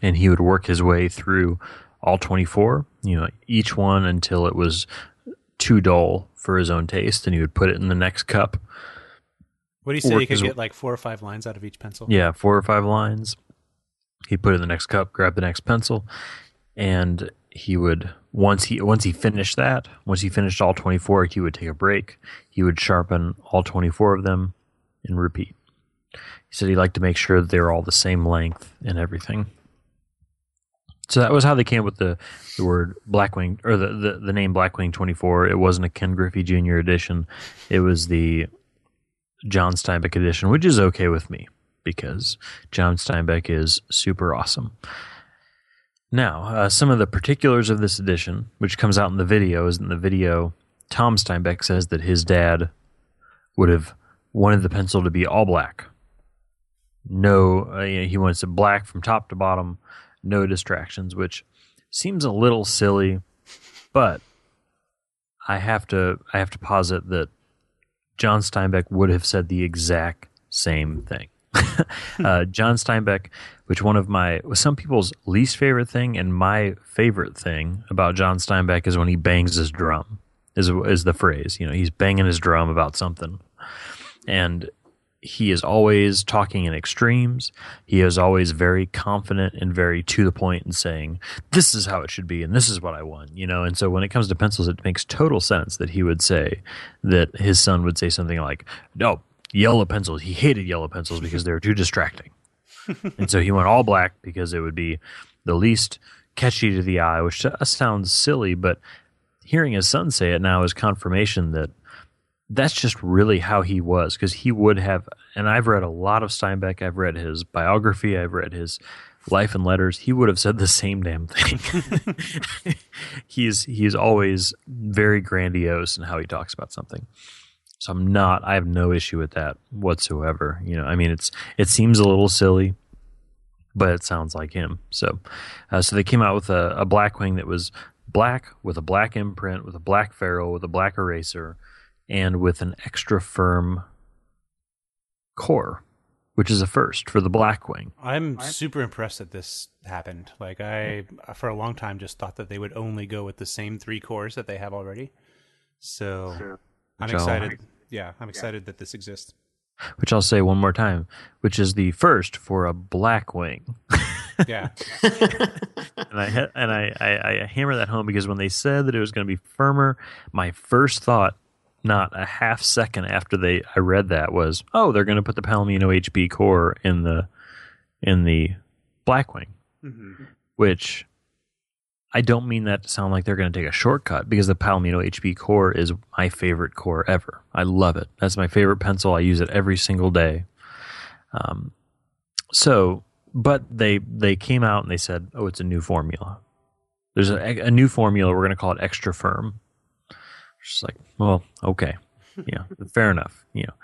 And he would work his way through all 24, you know, each one until it was too dull for his own taste, and he would put it in the next cup. what do you say? Work You could get like four or five lines out of each pencil. Yeah, four or five lines. He'd put it in the next cup, grab the next pencil, and he would once he once he finished that, once he finished all twenty four, he would take a break. He would sharpen all twenty four of them and repeat. He said he liked to make sure that they were all the same length and everything. So that was how they came up with the, the word Blackwing or the, the, the name Blackwing twenty four. It wasn't a Ken Griffey Jr. edition. It was the John Steinbeck edition, which is okay with me because John Steinbeck is super awesome. Now, uh, some of the particulars of this edition, which comes out in the video, is in the video. Tom Steinbeck says that his dad would have wanted the pencil to be all black. No, uh, he wants it black from top to bottom, no distractions, which seems a little silly, but I have to I have to posit that John Steinbeck would have said the exact same thing. uh, John Steinbeck, which one of my some people's least favorite thing, and my favorite thing about John Steinbeck is when he bangs his drum. Is is the phrase? You know, he's banging his drum about something, and he is always talking in extremes. He is always very confident and very to the point and saying, "This is how it should be, and this is what I want." You know, and so when it comes to pencils, it makes total sense that he would say that his son would say something like, "No, yellow pencils. He hated yellow pencils because they were too distracting, and so he went all black because it would be the least catchy to the eye." Which sounds silly, but hearing his son say it now is confirmation that that's just really how he was because he would have and i've read a lot of steinbeck. I've read his biography. I've read his life and letters. He would have said the same damn thing. He's he's always very grandiose in how he talks about something so i'm not i have no issue with that whatsoever you know i mean it's it seems a little silly but it sounds like him so uh, so they came out with a, a blackwing that was black with a black imprint with a black ferrule with a black eraser and with an extra firm core, which is a first for the Blackwing. I'm super impressed that this happened. Like I, for a long time, just thought that they would only go with the same three cores that they have already. So I'm Which I'll- excited. Yeah, I'm excited that this exists. Which I'll say one more time, which is the first for a Blackwing. Yeah, and I and I, I, I hammer that home because when they said that it was going to be firmer, my first thought, not a half second after they I read that, was, oh, they're going to put the Palomino HB core in the in the Blackwing, mm-hmm. which I don't mean that to sound like they're going to take a shortcut because the Palomino HB core is my favorite core ever. I love it. That's my favorite pencil. I use it every single day. Um, so, but they they came out and they said, "Oh, it's a new formula. There's a, a new formula. We're going to call it extra firm." Just like, well, okay, yeah, fair enough, you know.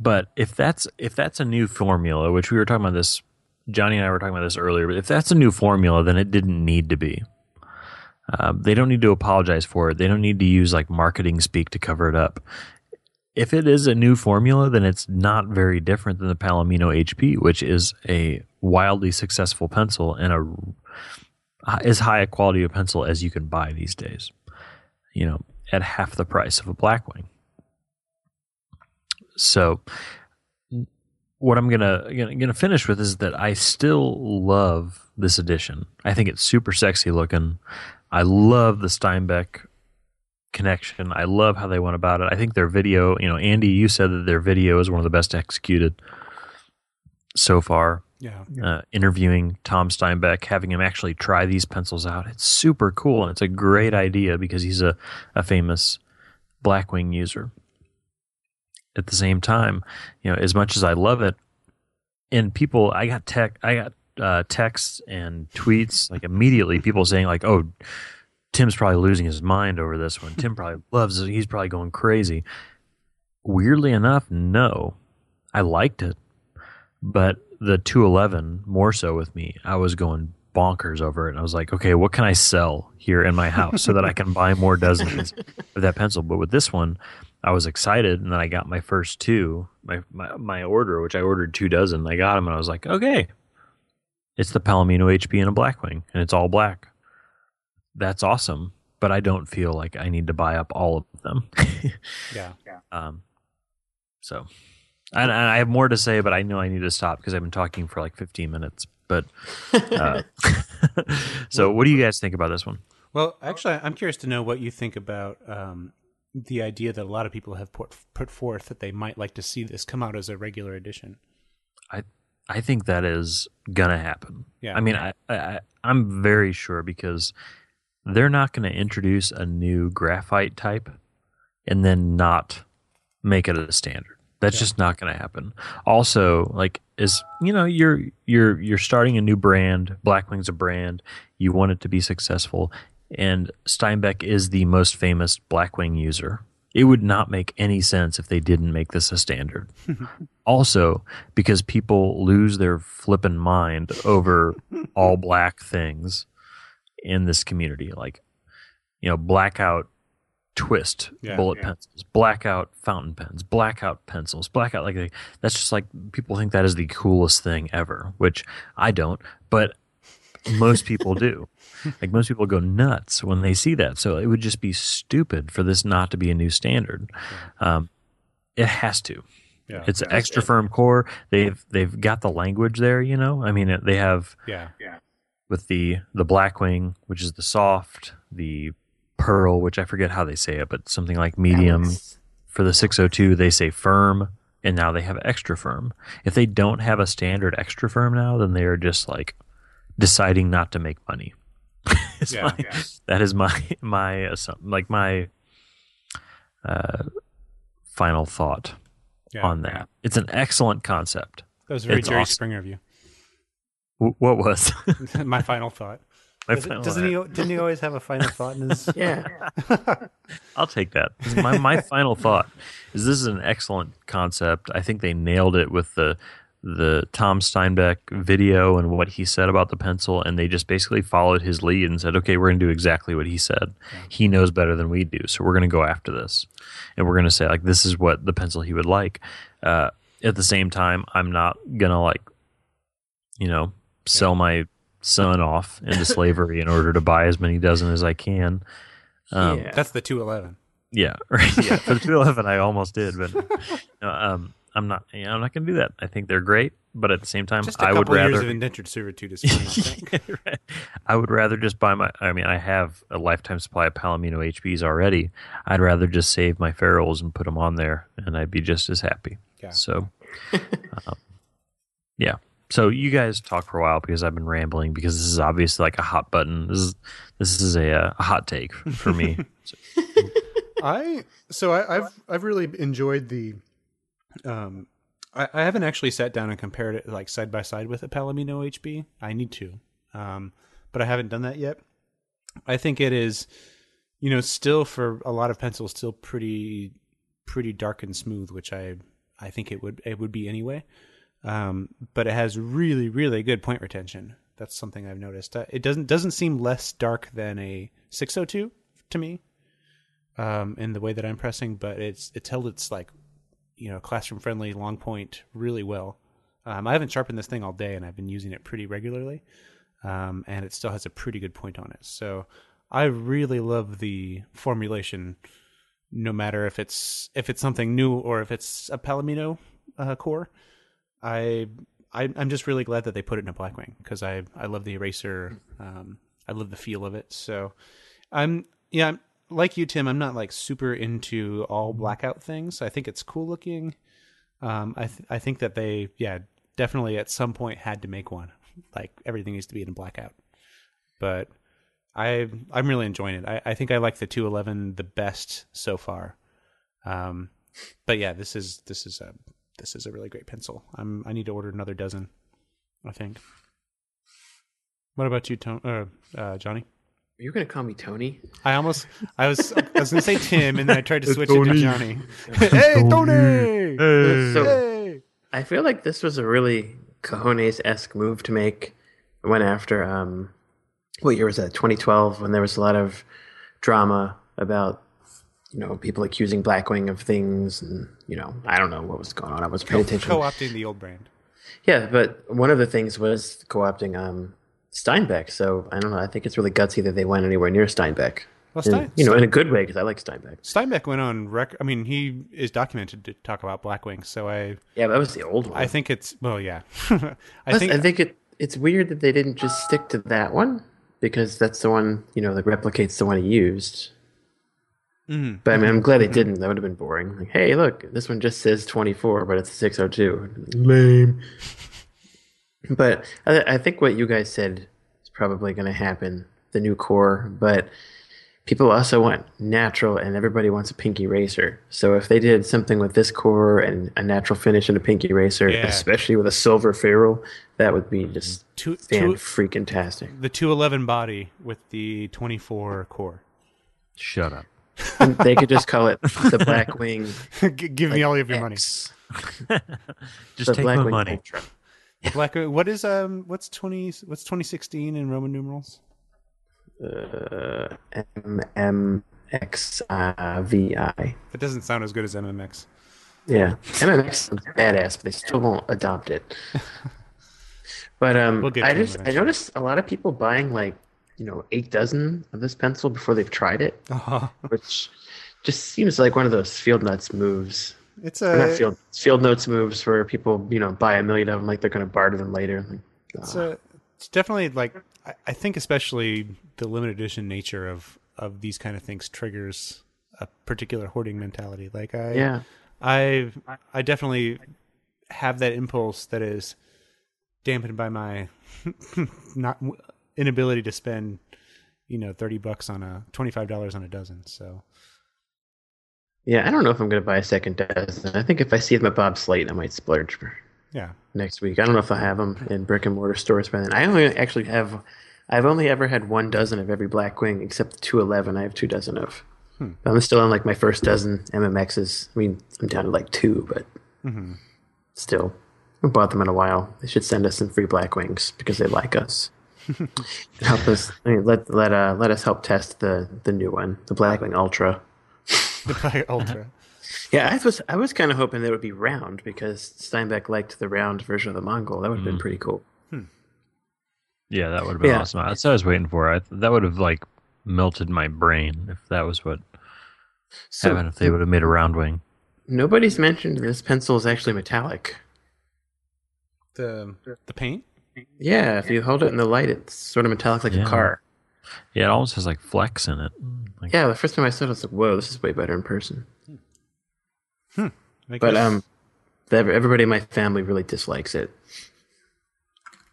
But if that's if that's a new formula, which we were talking about this, Johnny and I were talking about this earlier. But if that's a new formula, then it didn't need to be. Um, they don't need to apologize for it. They don't need to use like marketing speak to cover it up. If it is a new formula, then it's not very different than the Palomino HB, which is a wildly successful pencil and a as high a quality of pencil as you can buy these days. You know, at half the price of a Blackwing. So, what I'm gonna gonna finish with is that I still love this edition. I think it's super sexy looking. I love the Steinbeck connection. I love how they went about it. I think their video, you know, Andy, you said that their video is one of the best executed so far. yeah. Uh, interviewing Tom Steinbeck, having him actually try these pencils out. It's super cool and it's a great idea because he's a, a famous Blackwing user. At the same time, you know, as much as I love it, and people, I got tech, I got uh, texts and tweets like immediately. People saying like, "Oh, Tim's probably losing his mind over this one. Tim probably loves it. He's probably going crazy." Weirdly enough, no, I liked it, but the 211 more so with me. I was going bonkers over it. And I was like, okay, what can I sell here in my house so that I can buy more dozens of that pencil? But with this one, I was excited, and then I got my first two, my, my my order, which I ordered two dozen. I got them, and I was like, okay, it's the Palomino HB in a Blackwing, and it's all black. That's awesome, but I don't feel like I need to buy up all of them. Yeah. um, so, and, and I have more to say, but I know I need to stop because I've been talking for like 15 minutes. But uh, so, what do you guys think about this one? Well, actually, I'm curious to know what you think about um, the idea that a lot of people have put put forth that they might like to see this come out as a regular edition. I I think that is gonna happen. Yeah. I mean, I, I I'm very sure because they're not going to introduce a new graphite type and then not make it a standard. That's Yeah. just not going to happen. Also, like is you know you're you're you're starting a new brand. Blackwing's a brand. You want it to be successful, and Steinbeck is the most famous Blackwing user. It would not make any sense if they didn't make this a standard. also, because people lose their flippin' mind over all black things in this community, like you know, blackout twist Yeah, bullet yeah. pencils, blackout fountain pens, blackout pencils, blackout like that's just like people think that is the coolest thing ever, which I don't, but most people do. Like most people go nuts when they see that. So it would just be stupid for this not to be a new standard. Um, it has to. Yeah. It's an extra firm core. They've they've got the language there. You know, I mean, they have yeah. Yeah. With the the Blackwing, which is the soft, the Pearl, which I forget how they say it, but something like medium. For the 602, they say firm, and now they have extra firm. If they don't have a standard extra firm now, then they are just like deciding not to make money. yeah, my, yeah. That is my my assump- like my uh, final thought Yeah. on that. It's an excellent concept. That was very It's Jerry awesome. Springer of you. W- what was My final thought. my Doesn't, final doesn't he? Didn't he always have a final thought in his? Yeah. I'll take that. My my final thought is this is an excellent concept. I think they nailed it with the the Tom Steinbeck video and what he said about the pencil, and they just basically followed his lead and said, "Okay, we're going to do exactly what he said. He knows better than we do, so we're going to go after this, and we're going to say like this is what the pencil he would like." Uh, at the same time, I'm not gonna like, you know, sell my son off into slavery in order to buy as many dozen as I can. Um, yeah. That's the two eleven. yeah, right. Yeah, for the 211, I almost did, but um, I'm not. Yeah, I'm not going to do that. I think they're great, but at the same time, Just a I would couple years rather. of indentured servitude is fine. I. Right. I would rather just buy my. I mean, I have a lifetime supply of Palomino HBs already. I'd rather just save my ferrules and put them on there, and I'd be just as happy. Yeah. So, um, yeah. So you guys talk for a while because I've been rambling because this is obviously like a hot button. This is this is a, uh, a hot take for me. I so I, I've I've really enjoyed the. Um, I, I haven't actually sat down and compared it like side by side with a Palomino HB. I need to, um, but I haven't done that yet. I think it is, you know, still for a lot of pencils, still pretty pretty dark and smooth, which I I think it would it would be anyway. Um, but it has really really good point retention. That's something I've noticed. Uh, it doesn't doesn't seem less dark than a 602 to me um, in the way that I'm pressing, but it's it's held its like you know classroom friendly long point really well. Um, I haven't sharpened this thing all day, and I've been using it pretty regularly, um, and it still has a pretty good point on it. So I really love the formulation, no matter if it's if it's something new or if it's a Palomino uh, core. I, I I'm just really glad that they put it in a Blackwing because I I love the eraser. Um, I love the feel of it. So I'm yeah, like you, Tim. I'm not like super into all blackout things. I think it's cool looking. Um, I th- I think that they yeah definitely at some point had to make one. Like everything needs to be in blackout. But I I'm really enjoying it. I, I think I like the 211 the best so far. Um, but yeah, this is this is a this is a really great pencil. I'm I need to order another dozen. I think. What about you, Tom, uh, uh, Johnny? You're gonna call me Tony? I almost I was I was gonna say Tim and then I tried to switch it to Johnny. hey Tony! So Hey! I feel like this was a really cojones esque move to make. It went after um, what year was that? 2012, when there was a lot of drama about you know people accusing Blackwing of things, and you know I don't know what was going on. I wasn't paying attention. Co-opting the old brand. Yeah, but one of the things was co-opting um, Steinbeck. So I don't know. I think it's really gutsy that they went anywhere near Steinbeck. Well, And, Stein, you know, in a good way because I like Steinbeck. Steinbeck went on record. I mean, he is documented to talk about Blackwing, so I Yeah, that was the old one. I think it's well, yeah. I Plus, think I think it it's weird that they didn't just stick to that one because that's the one you know that replicates the one he used. Mhm. But I mean, I'm glad they didn't. That would have been boring. Like, hey, look, this one just says 24, but it's 602. Lame. But I, I think what you guys said is probably going to happen. The new core, but people also want natural, and everybody wants a pink eraser. So if they did something with this core and a natural finish and a pink eraser, Yeah. especially with a silver ferrule, that would be just mm-hmm. two, fan two, freaking tastic. the 211 body with the 24 core. Shut up. And they could just call it the Blackwing. G- Give me all of your money. Just The take my Blackwing money. Ultra. Black. What is um? What's twenty? What's twenty sixteen in Roman numerals? Uh, M M X V I. That doesn't sound as good as MMX. Yeah, MMX sounds badass, but they still won't adopt it. But um, We'll I just I noticed a lot of people buying like you know eight dozen of this pencil before they've tried it, Uh-huh. which just seems like one of those field nuts moves. It's a field field notes moves where people you know buy a million of them like they're going to barter them later. Like, it's ah. a it's definitely like I, I think especially the limited edition nature of of these kind of things triggers a particular hoarding mentality. Like I yeah, I I definitely have that impulse that is dampened by my not inability to spend you know 30 bucks on a $25 on a dozen so yeah. I don't know if I'm going to buy a second dozen. I think if I see them at Bob Slate, I might splurge for yeah next week. I don't know if I'll have them in brick and mortar stores by then. I only actually have, I've only ever had one dozen of every Blackwing except the 211. I have two dozen of. Hmm. I'm still on like my first dozen MMXs. I mean, I'm down to like two, but hmm still, I bought them in a while. They should send us some free Blackwings because they like us. Help us. I mean, let let uh let us help test the the new one, the Blackwing Ultra. The Black ultra Yeah, I was I was kind of hoping that it would be round because Steinbeck liked the round version of the Mongol. That would have been Mm. pretty cool. Yeah, that would have been Yeah. awesome. That's what I was waiting for. I, that would have like melted my brain if that was what So happened. If they would have made a round wing. nobody's mentioned this pencil is actually metallic. the the paint Yeah, if you hold it in the light, it's sort of metallic like Yeah. a car. Yeah, it almost has like flecks in it. Like, Yeah, the first time I saw it, I was like, "Whoa, this is way better in person." I But guess- um, ev- everybody in my family really dislikes it.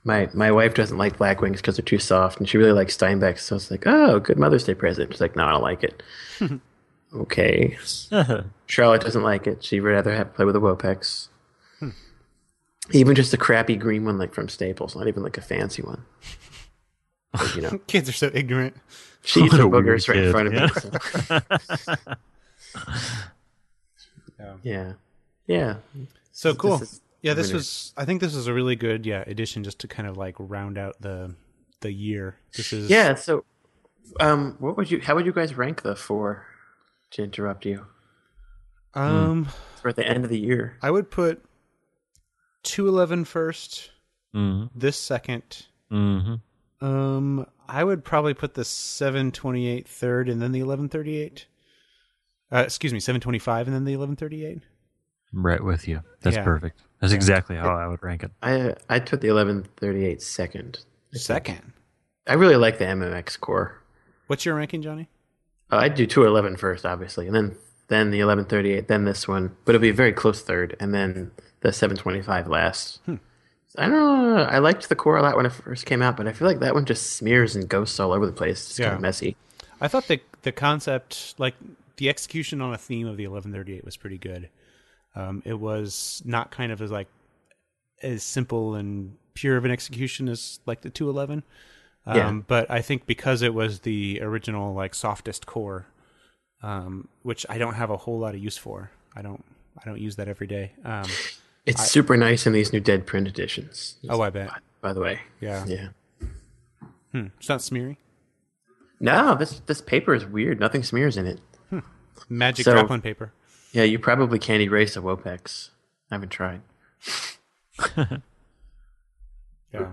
My my wife doesn't like Blackwings because they're too soft, and she really likes Steinbeck. So it's like, "Oh, good Mother's Day present." She's like, "No, I don't like it." okay. Charlotte doesn't like it. She'd rather have play with a Wopex. Even just a crappy green one, like from Staples, not even like a fancy one. But, you know, kids are so ignorant she eats her a weird boogers right in front of yeah. me. so- yeah yeah, yeah. so This cool is- yeah this winner. was i think this was a really good yeah addition just to kind of like round out the the year this is Yeah. So, um, what would you? How would you guys rank the four? To interrupt you, um we're at the end of the year. i would put 211 first hmm this second hmm Um, I would probably put the 728 third and then the 1138. Uh, excuse me, 725 and then the 1138. Right with you. That's Yeah. perfect. That's exactly how I would rank it. I I put the eleven thirty eight second. Second. I really like the MMX core. What's your ranking, Johnny? Uh, I'd do 211 first, obviously, and then then the eleven thirty eight, then this one, but it'll be a very close third, and then the seven twenty five last. Hmm. I don't know. I liked the core a lot when it first came out, but I feel like that one just smears and ghosts all over the place. It's kind Yeah. of messy. I thought the the concept, like the execution on a theme of the 1138, was pretty good. Um, it was not kind of as like as simple and pure of an execution as like the 211. Um, Yeah. But I think because it was the original like softest core, um, which I don't have a whole lot of use for. I don't I don't use that every day. It's super nice in these new dead print editions. oh, I bet. by the way. Yeah. Yeah. Hmm. It's not smeary. No, this this paper is weird. Nothing smears in it. Magic So- Joplin paper. Yeah, you probably can't erase a Wopex. I haven't tried. Yeah.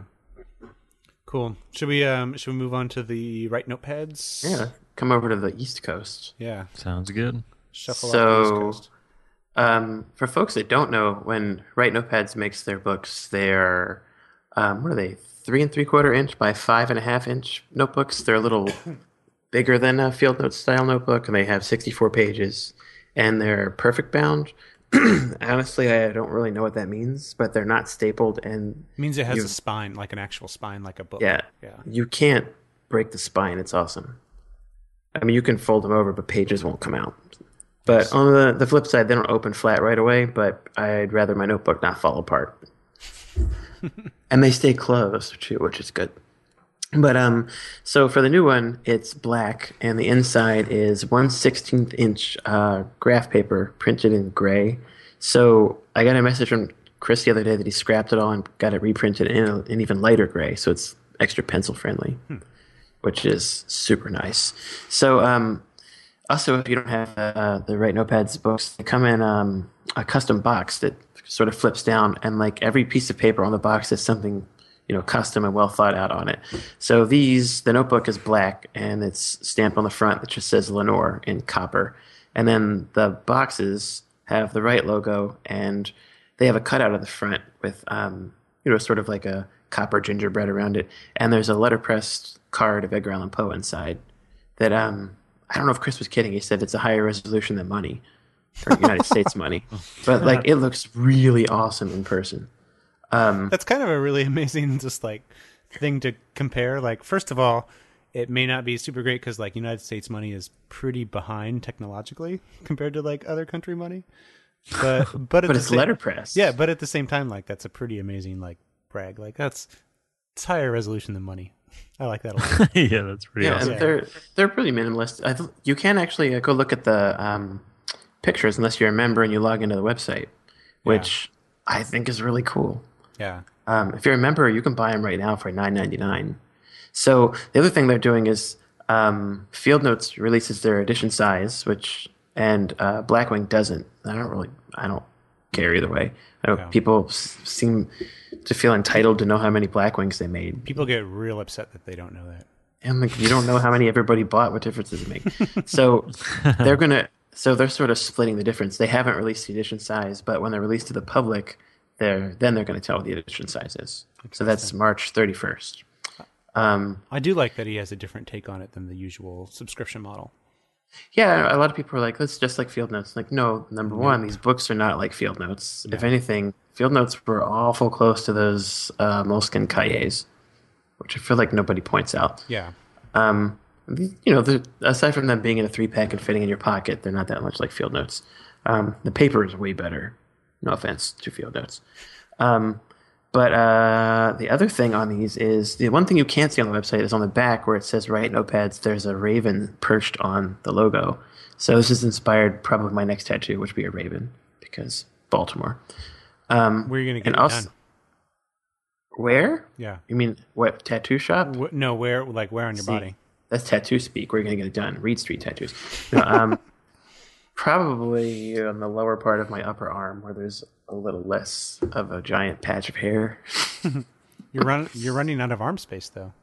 Cool. Should we um should we move on to the Write Notepads? Yeah, come over to the East Coast. Yeah. Sounds good. Shuffle off the East So, Coast. Um, for folks that don't know, when Write Notepads makes their books, they're um, what are they? Three and three quarter inch by five and a half inch notebooks. They're a little bigger than a field note style notebook, and they have sixty four pages, and they're perfect bound. Honestly, I don't really know what that means, but they're not stapled, and it means it has you- a spine, like an actual spine, like a book. Yeah. Yeah. You can't break the spine. It's awesome. I mean, you can fold them over, but pages won't come out. But on the, the flip side, they don't open flat right away, but I'd rather my notebook not fall apart. and they stay closed, too, which is good. But um, so for the new one, it's black, and the inside is one sixteenth inch uh, graph paper printed in gray. So I got a message from Chris the other day that he scrapped it all and got it reprinted in an even lighter gray, so it's extra pencil friendly, which is super nice. So um, also, if you don't have uh, the Write Notepads books, they come in um, a custom box that sort of flips down, and like every piece of paper on the box has something you know custom and well thought out on it. So these, the notebook is black and it's stamped on the front that just says Lenore in copper, and then the boxes have the Write logo and they have a cutout of the front with um, you know sort of like a copper gingerbread around it, and there's a letterpressed card of Edgar Allan Poe inside that um I don't know if Chris was kidding. He said it's a higher resolution than money, or United States money, oh. but like it looks really awesome in person. Um, that's kind of a really amazing just like thing to compare. Like first of all, it may not be super great because like United States money is pretty behind technologically compared to like other country money. But but But it's same- letterpress. Yeah, but at the same time, like that's a pretty amazing like brag. Like that's it's higher resolution than money. I like that a lot. yeah, that's pretty yeah, awesome. and they're they're pretty minimalist. I th- you can actually uh, go look at the um, pictures unless you're a member and you log into the website, which I think is really cool. yeah. Um, if you're a member, you can buy them right now for nine ninety nine. So the other thing they're doing is um, Field Notes releases their edition size, which and uh, Blackwing doesn't. I don't really, I don't care either way. I know Yeah. people s- seem to feel entitled to know how many Blackwings they made. People get real upset that they don't know that. And like, you don't know how many everybody bought. What difference does it make? so they're gonna. So they're sort of splitting the difference. They haven't released the edition size, but when they're released to the public, they're then they're going to tell what the edition size is. So that's March thirty first. Um, I do like that he has a different take on it than the usual subscription model. Yeah, a lot of people are like, "That's just like Field Notes." Like, no, number one, these books are not like Field Notes. If anything, Field Notes were awful close to those uh, Moleskine cahiers, which I feel like nobody points out. Yeah. Um, you know, the, aside from them being in a three pack and fitting in your pocket, they're not that much like field notes. Um, the paper is way better. No offense to field notes. Um, but uh, the other thing on these is the one thing you can't see on the website is on the back where it says "Write Notepads." There's a raven perched on the logo. So this is inspired probably my next tattoo, which would be a raven because Baltimore. Um, Where are you going to get it also, done? where? Yeah. You mean what tattoo shop? Wh- no, where like where on your See, body? That's tattoo speak. Where are you going to get it done? Reed Street tattoos. No, um, probably on the lower part of my upper arm where there's a little less of a giant patch of hair. You're run you're running out of arm space though.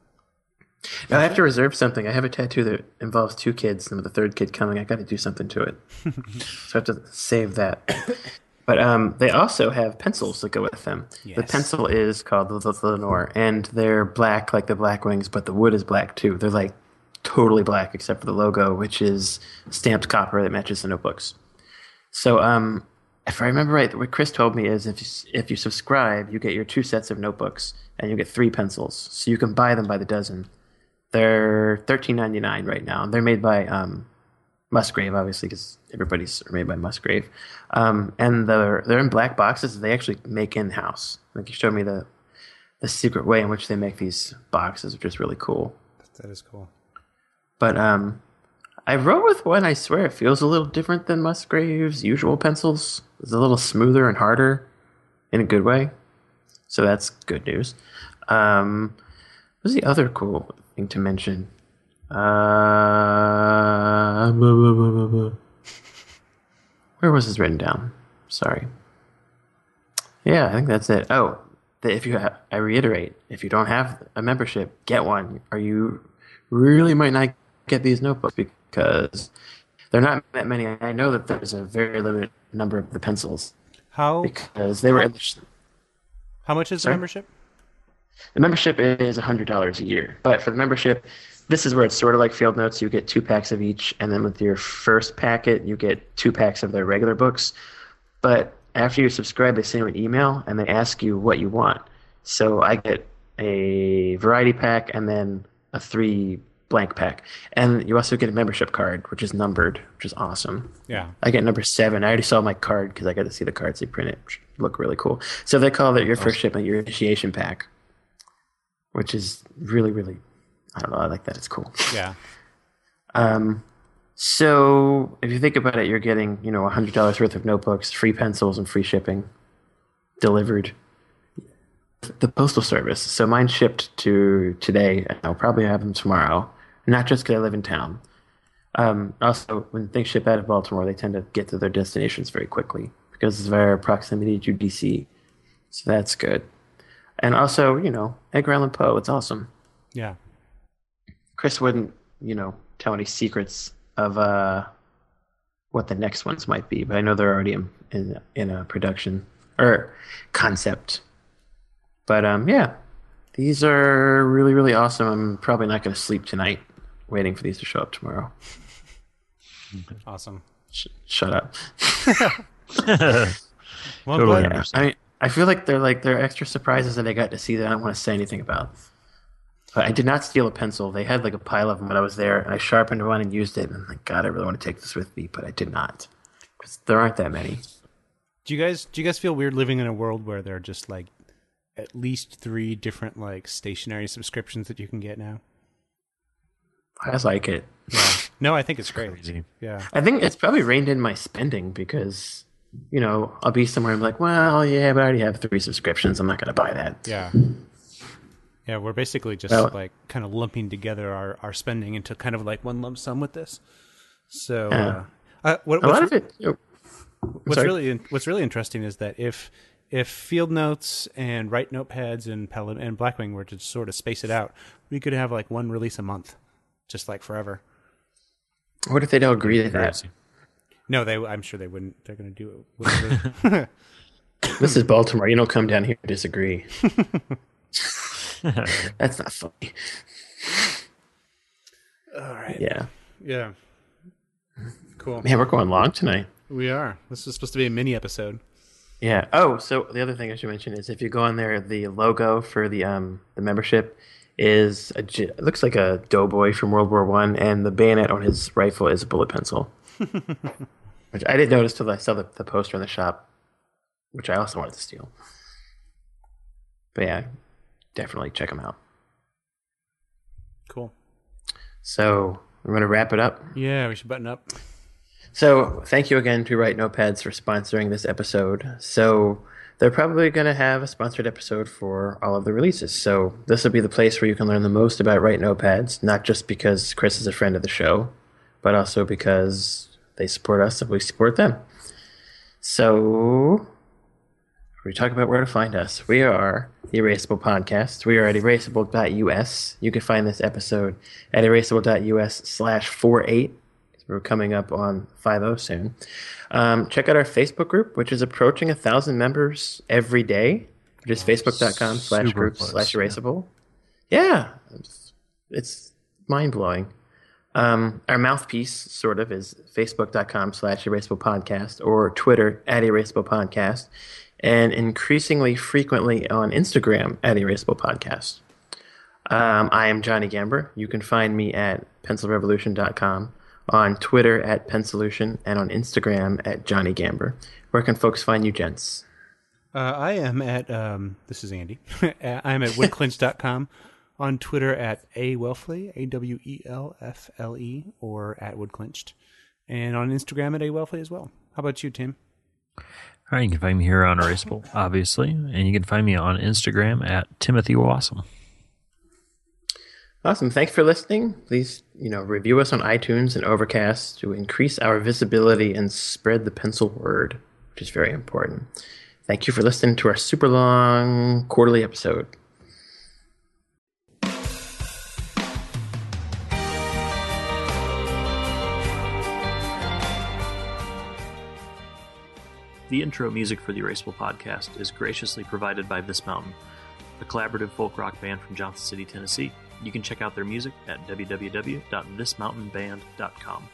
Now, I have to reserve something. I have a tattoo that involves two kids, and with the third kid coming, I got to do something to it. so I have to save that. But um, they also have pencils that go with them. The pencil is called the, the Lenore, and they're black like the Blackwings, but the wood is black too. They're like totally black except for the logo, which is stamped copper that matches the notebooks. So, um, if I remember right, what Chris told me is if you, if you subscribe, you get your two sets of notebooks and you get three pencils. So you can buy them by the dozen. They're thirteen ninety nine right now. They're made by um, Musgrave, obviously, because everybody's made by Musgrave. Um, and they're they're in black boxes. They actually make in house. Like you showed me the the secret way in which they make these boxes, which is really cool. That is cool. But um, I wrote with one. I swear it feels a little different than Musgrave's usual pencils. It's a little smoother and harder, in a good way. So that's good news. Um, what's the other cool thing to mention? Uh, blah, blah, blah, where was this written down? Sorry. Yeah, I think that's it. Oh, if you have, I reiterate, if you don't have a membership, get one. Or you really might not get these notebooks because they're not that many. I know that there's a very limited number of the pencils How because they were the, how much is the membership? the membership is hundred dollars a year. But for the membership, this is where it's sort of like Field Notes. You get two packs of each, and then with your first packet, you get two packs of their regular books. But after you subscribe, they send you an email and they ask you what you want. So I get a variety pack and then a three blank pack, and you also get a membership card, which is numbered, which is awesome. Yeah. I get number seven. I already saw my card because I got to see the cards they printed, which look really cool. So they call it your first shipment, your initiation pack, which is really, really I don't know. I like that. It's cool. Yeah. Um, so if you think about it, you're getting you know hundred dollars worth of notebooks, free pencils, and free shipping delivered. The postal service. So mine shipped to today, and I'll probably have them tomorrow. Not just because I live in town. Um, also, when things ship out of Baltimore, they tend to get to their destinations very quickly because of our proximity to DC. So that's good. And also, you know, Edgar Allan Poe. It's awesome. Yeah. Chris wouldn't, you know, tell any secrets of uh, what the next ones might be, but I know they're already in in, in a production or concept. But um, yeah, these are really really awesome. I'm probably not going to sleep tonight, waiting for these to show up tomorrow. Awesome. Sh- shut up. Well, Totally Yeah. I mean, I feel like they're like they're extra surprises that I got to see that I don't want to say anything about. But I did not steal a pencil. They had like a pile of them when I was there, and I sharpened one and used it. And I'm like, God, I really want to take this with me, but I did not because there aren't that many. Do you guys do you guys feel weird living in a world where there are just like at least three different like stationery subscriptions that you can get now? I like it. Yeah. No, I think it's great. Crazy. Yeah. I think it's probably reined in my spending because you know I'll be somewhere and be like, well, yeah, but I already have three subscriptions. I'm not going to buy that. Yeah. Yeah, we're basically just Well- like kind of lumping together our, our spending into kind of like one lump sum with this. So, Yeah. uh, uh, what, A lot what's, of it. Know, what's sorry. really what's really interesting is that if if Field Notes and Write Notepads and Pel- and Blackwing were to sort of space it out, we could have like one release a month, just like forever. what if they don't agree to that? No, they. I'm sure they wouldn't. They're going to do it. Whatever. This is Baltimore. You don't come down here to disagree. That's not funny. All right. Yeah. Yeah. Cool. Man, we're going long tonight. We are. This is supposed to be a mini episode. Yeah. Oh, so the other thing I should mention is if you go on there, the logo for the um the membership is a it looks like a doughboy from World War One, and the bayonet on his rifle is a bullet pencil, which I didn't notice till I saw the, the poster in the shop, which I also wanted to steal. But yeah, definitely check them out. Cool. So we're going to wrap it up. Yeah, we should button up. So, thank you again to Write Notepads for sponsoring this episode. So, they're probably going to have a sponsored episode for all of the releases. So, this will be the place where you can learn the most about Write Notepads, not just because Chris is a friend of the show, but also because they support us and we support them. So, we talk about where to find us. We are the Erasable Podcast. We are at erasable.us. You can find this episode at erasable.us slash 48. We're coming up on 5 soon. Um, check out our Facebook group, which is approaching a thousand members every day, which is facebook.com slash group close, slash yeah. erasable. Yeah, it's, it's mind blowing. Um, our mouthpiece, sort of, is facebook.com slash erasable podcast or Twitter at erasable podcast, and increasingly frequently on Instagram at erasable podcast. Um, I am Johnny Gamber. You can find me at pencilrevolution.com, on Twitter at Pensolution, and on Instagram at Johnny Gamber. Where can folks find you, gents? Uh, I am at um, this is Andy. I'm at woodclinch.com, on Twitter at a Welfle, A W E L F L E, or at woodclinched, and on Instagram at a Welfle as well. How about you, Tim? All right, you can find me here on Erasable, obviously, and you can find me on Instagram at Timothy Wasem. Awesome. Thanks for listening. Please, you know, review us on iTunes and Overcast to increase our visibility and spread the pencil word, which is very important. Thank you for listening to our super long quarterly episode. The intro music for the Erasable podcast is graciously provided by This Mountain, a collaborative folk rock band from Johnson City, Tennessee. You can check out their music at www.thismountainband.com.